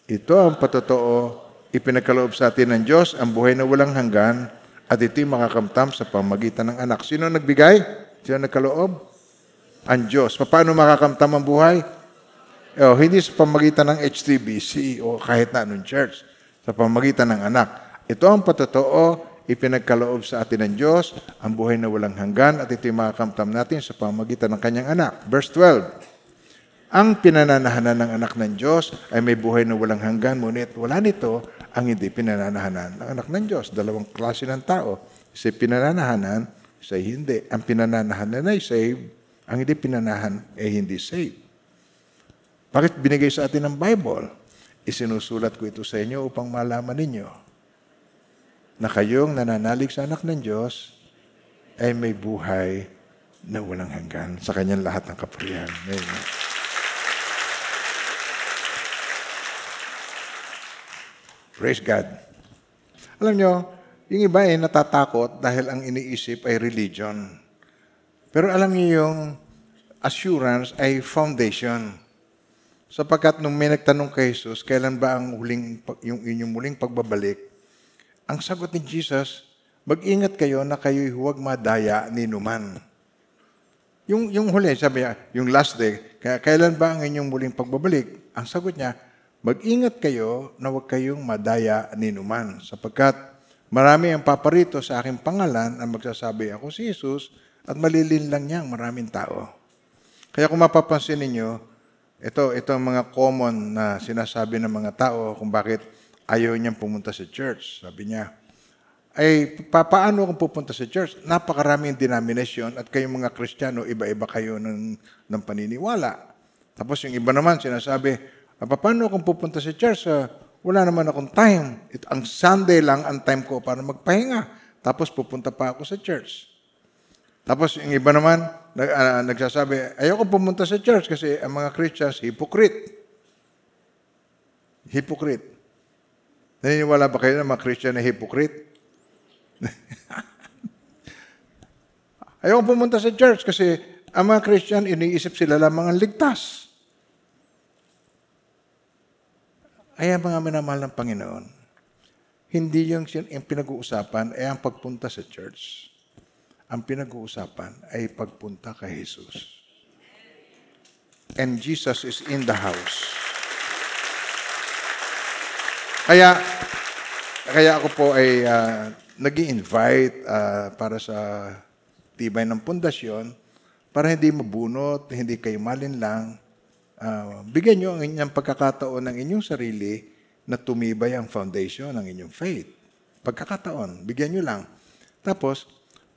ito ang patotoo, ipinagkaloob sa atin ng Diyos ang buhay na walang hanggan at ito'y makakamtam sa pamagitan ng anak. Sino nagbigay? Sino nagkaloob? Ang Diyos. Paano makakamtam ang buhay? Oh, hindi sa pamagitan ng HTBC o kahit na anong church. Sa pamagitan ng anak. Ito ang patotoo, ipinagkaloob sa atin ng Diyos, ang buhay na walang hanggan, at ito'y makakamtam natin sa pamagitan ng kanyang anak. Verse 12. Ang pinananahanan ng anak ng Diyos ay may buhay na walang hanggan, ngunit wala nito ang hindi pinananahanan ng anak ng Diyos. Dalawang klase ng tao. Isa pinananahanan, isa hindi. Ang pinananahanan ay saved, ang hindi pinanahan ay hindi saved. Bakit binigay sa atin ng Bible? Isinusulat ko ito sa inyo upang malaman ninyo na kayong nananalig sa anak ng Diyos ay may buhay na walang hanggan sa kanyang lahat ng kapurihan. Amen. Praise God. Alam nyo, yung iba ay natatakot dahil ang iniisip ay religion. Pero alam niyo yung assurance ay foundation. Sapagkat nung may nagtanong kay Jesus, kailan ba ang huling, yung inyong muling pagbabalik? Ang sagot ni Jesus, mag-ingat kayo na kayo'y huwag madaya ni numan. Yung, yung huli, sabi niya, yung last day, kaya kailan ba ang inyong muling pagbabalik? Ang sagot niya, mag-ingat kayo na huwag kayong madaya ni numan. Sapagkat marami ang paparito sa aking pangalan ang magsasabi ako si Jesus at malilin lang niya ang maraming tao. Kaya kung mapapansin ninyo, ito, ito ang mga common na sinasabi ng mga tao kung bakit ayaw niyang pumunta sa church. Sabi niya, ay pa- paano kung pupunta sa church? Napakaraming denomination at kayong mga Kristiyano, iba-iba kayo ng, ng paniniwala. Tapos yung iba naman sinasabi, "Ah, paano kung pupunta sa church? Ah, wala naman akong time. It, ang Sunday lang ang time ko para magpahinga. Tapos pupunta pa ako sa church. Tapos yung iba naman, nag, ah, nagsasabi, ayoko pumunta sa church kasi ang mga Christians, hypocrite. Hypocrite. Naniniwala ba kayo na mga Christian na hypocrite? Ayoko pumunta sa church kasi ang mga Christian, iniisip sila lamang ang ligtas. Kaya mga minamahal ng Panginoon, hindi yung, yung pinag-uusapan ay ang pagpunta sa church. Ang pinag-uusapan ay pagpunta kay Jesus. And Jesus is in the house. Kaya, kaya ako po ay uh, nag invite para sa tibay ng pundasyon para hindi mabunot, hindi kayo malinlang. Uh, bigyan nyo ang inyong pagkakataon ng inyong sarili na tumibay ang foundation ng inyong faith. Pagkakataon, bigyan nyo lang. Tapos,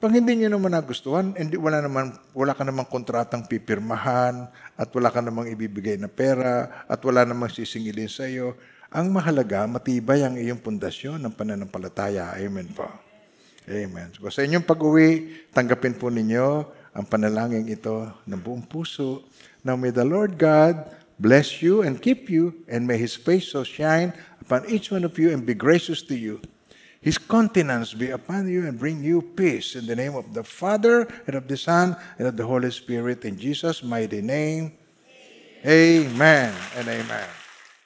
pag hindi nyo naman nagustuhan, hindi, wala, naman, wala ka namang kontratang pipirmahan, at wala ka namang ibibigay na pera, at wala namang sisingilin sa iyo, ang mahalaga, matibay ang iyong pundasyon ng pananampalataya. Amen po. Amen. So, sa inyong pag-uwi, tanggapin po ninyo ang panalangin ito ng buong puso. Now may the Lord God bless you and keep you, and may His face so shine upon each one of you and be gracious to you. His countenance be upon you and bring you peace in the name of the Father and of the Son and of the Holy Spirit in Jesus' mighty name. Amen and amen.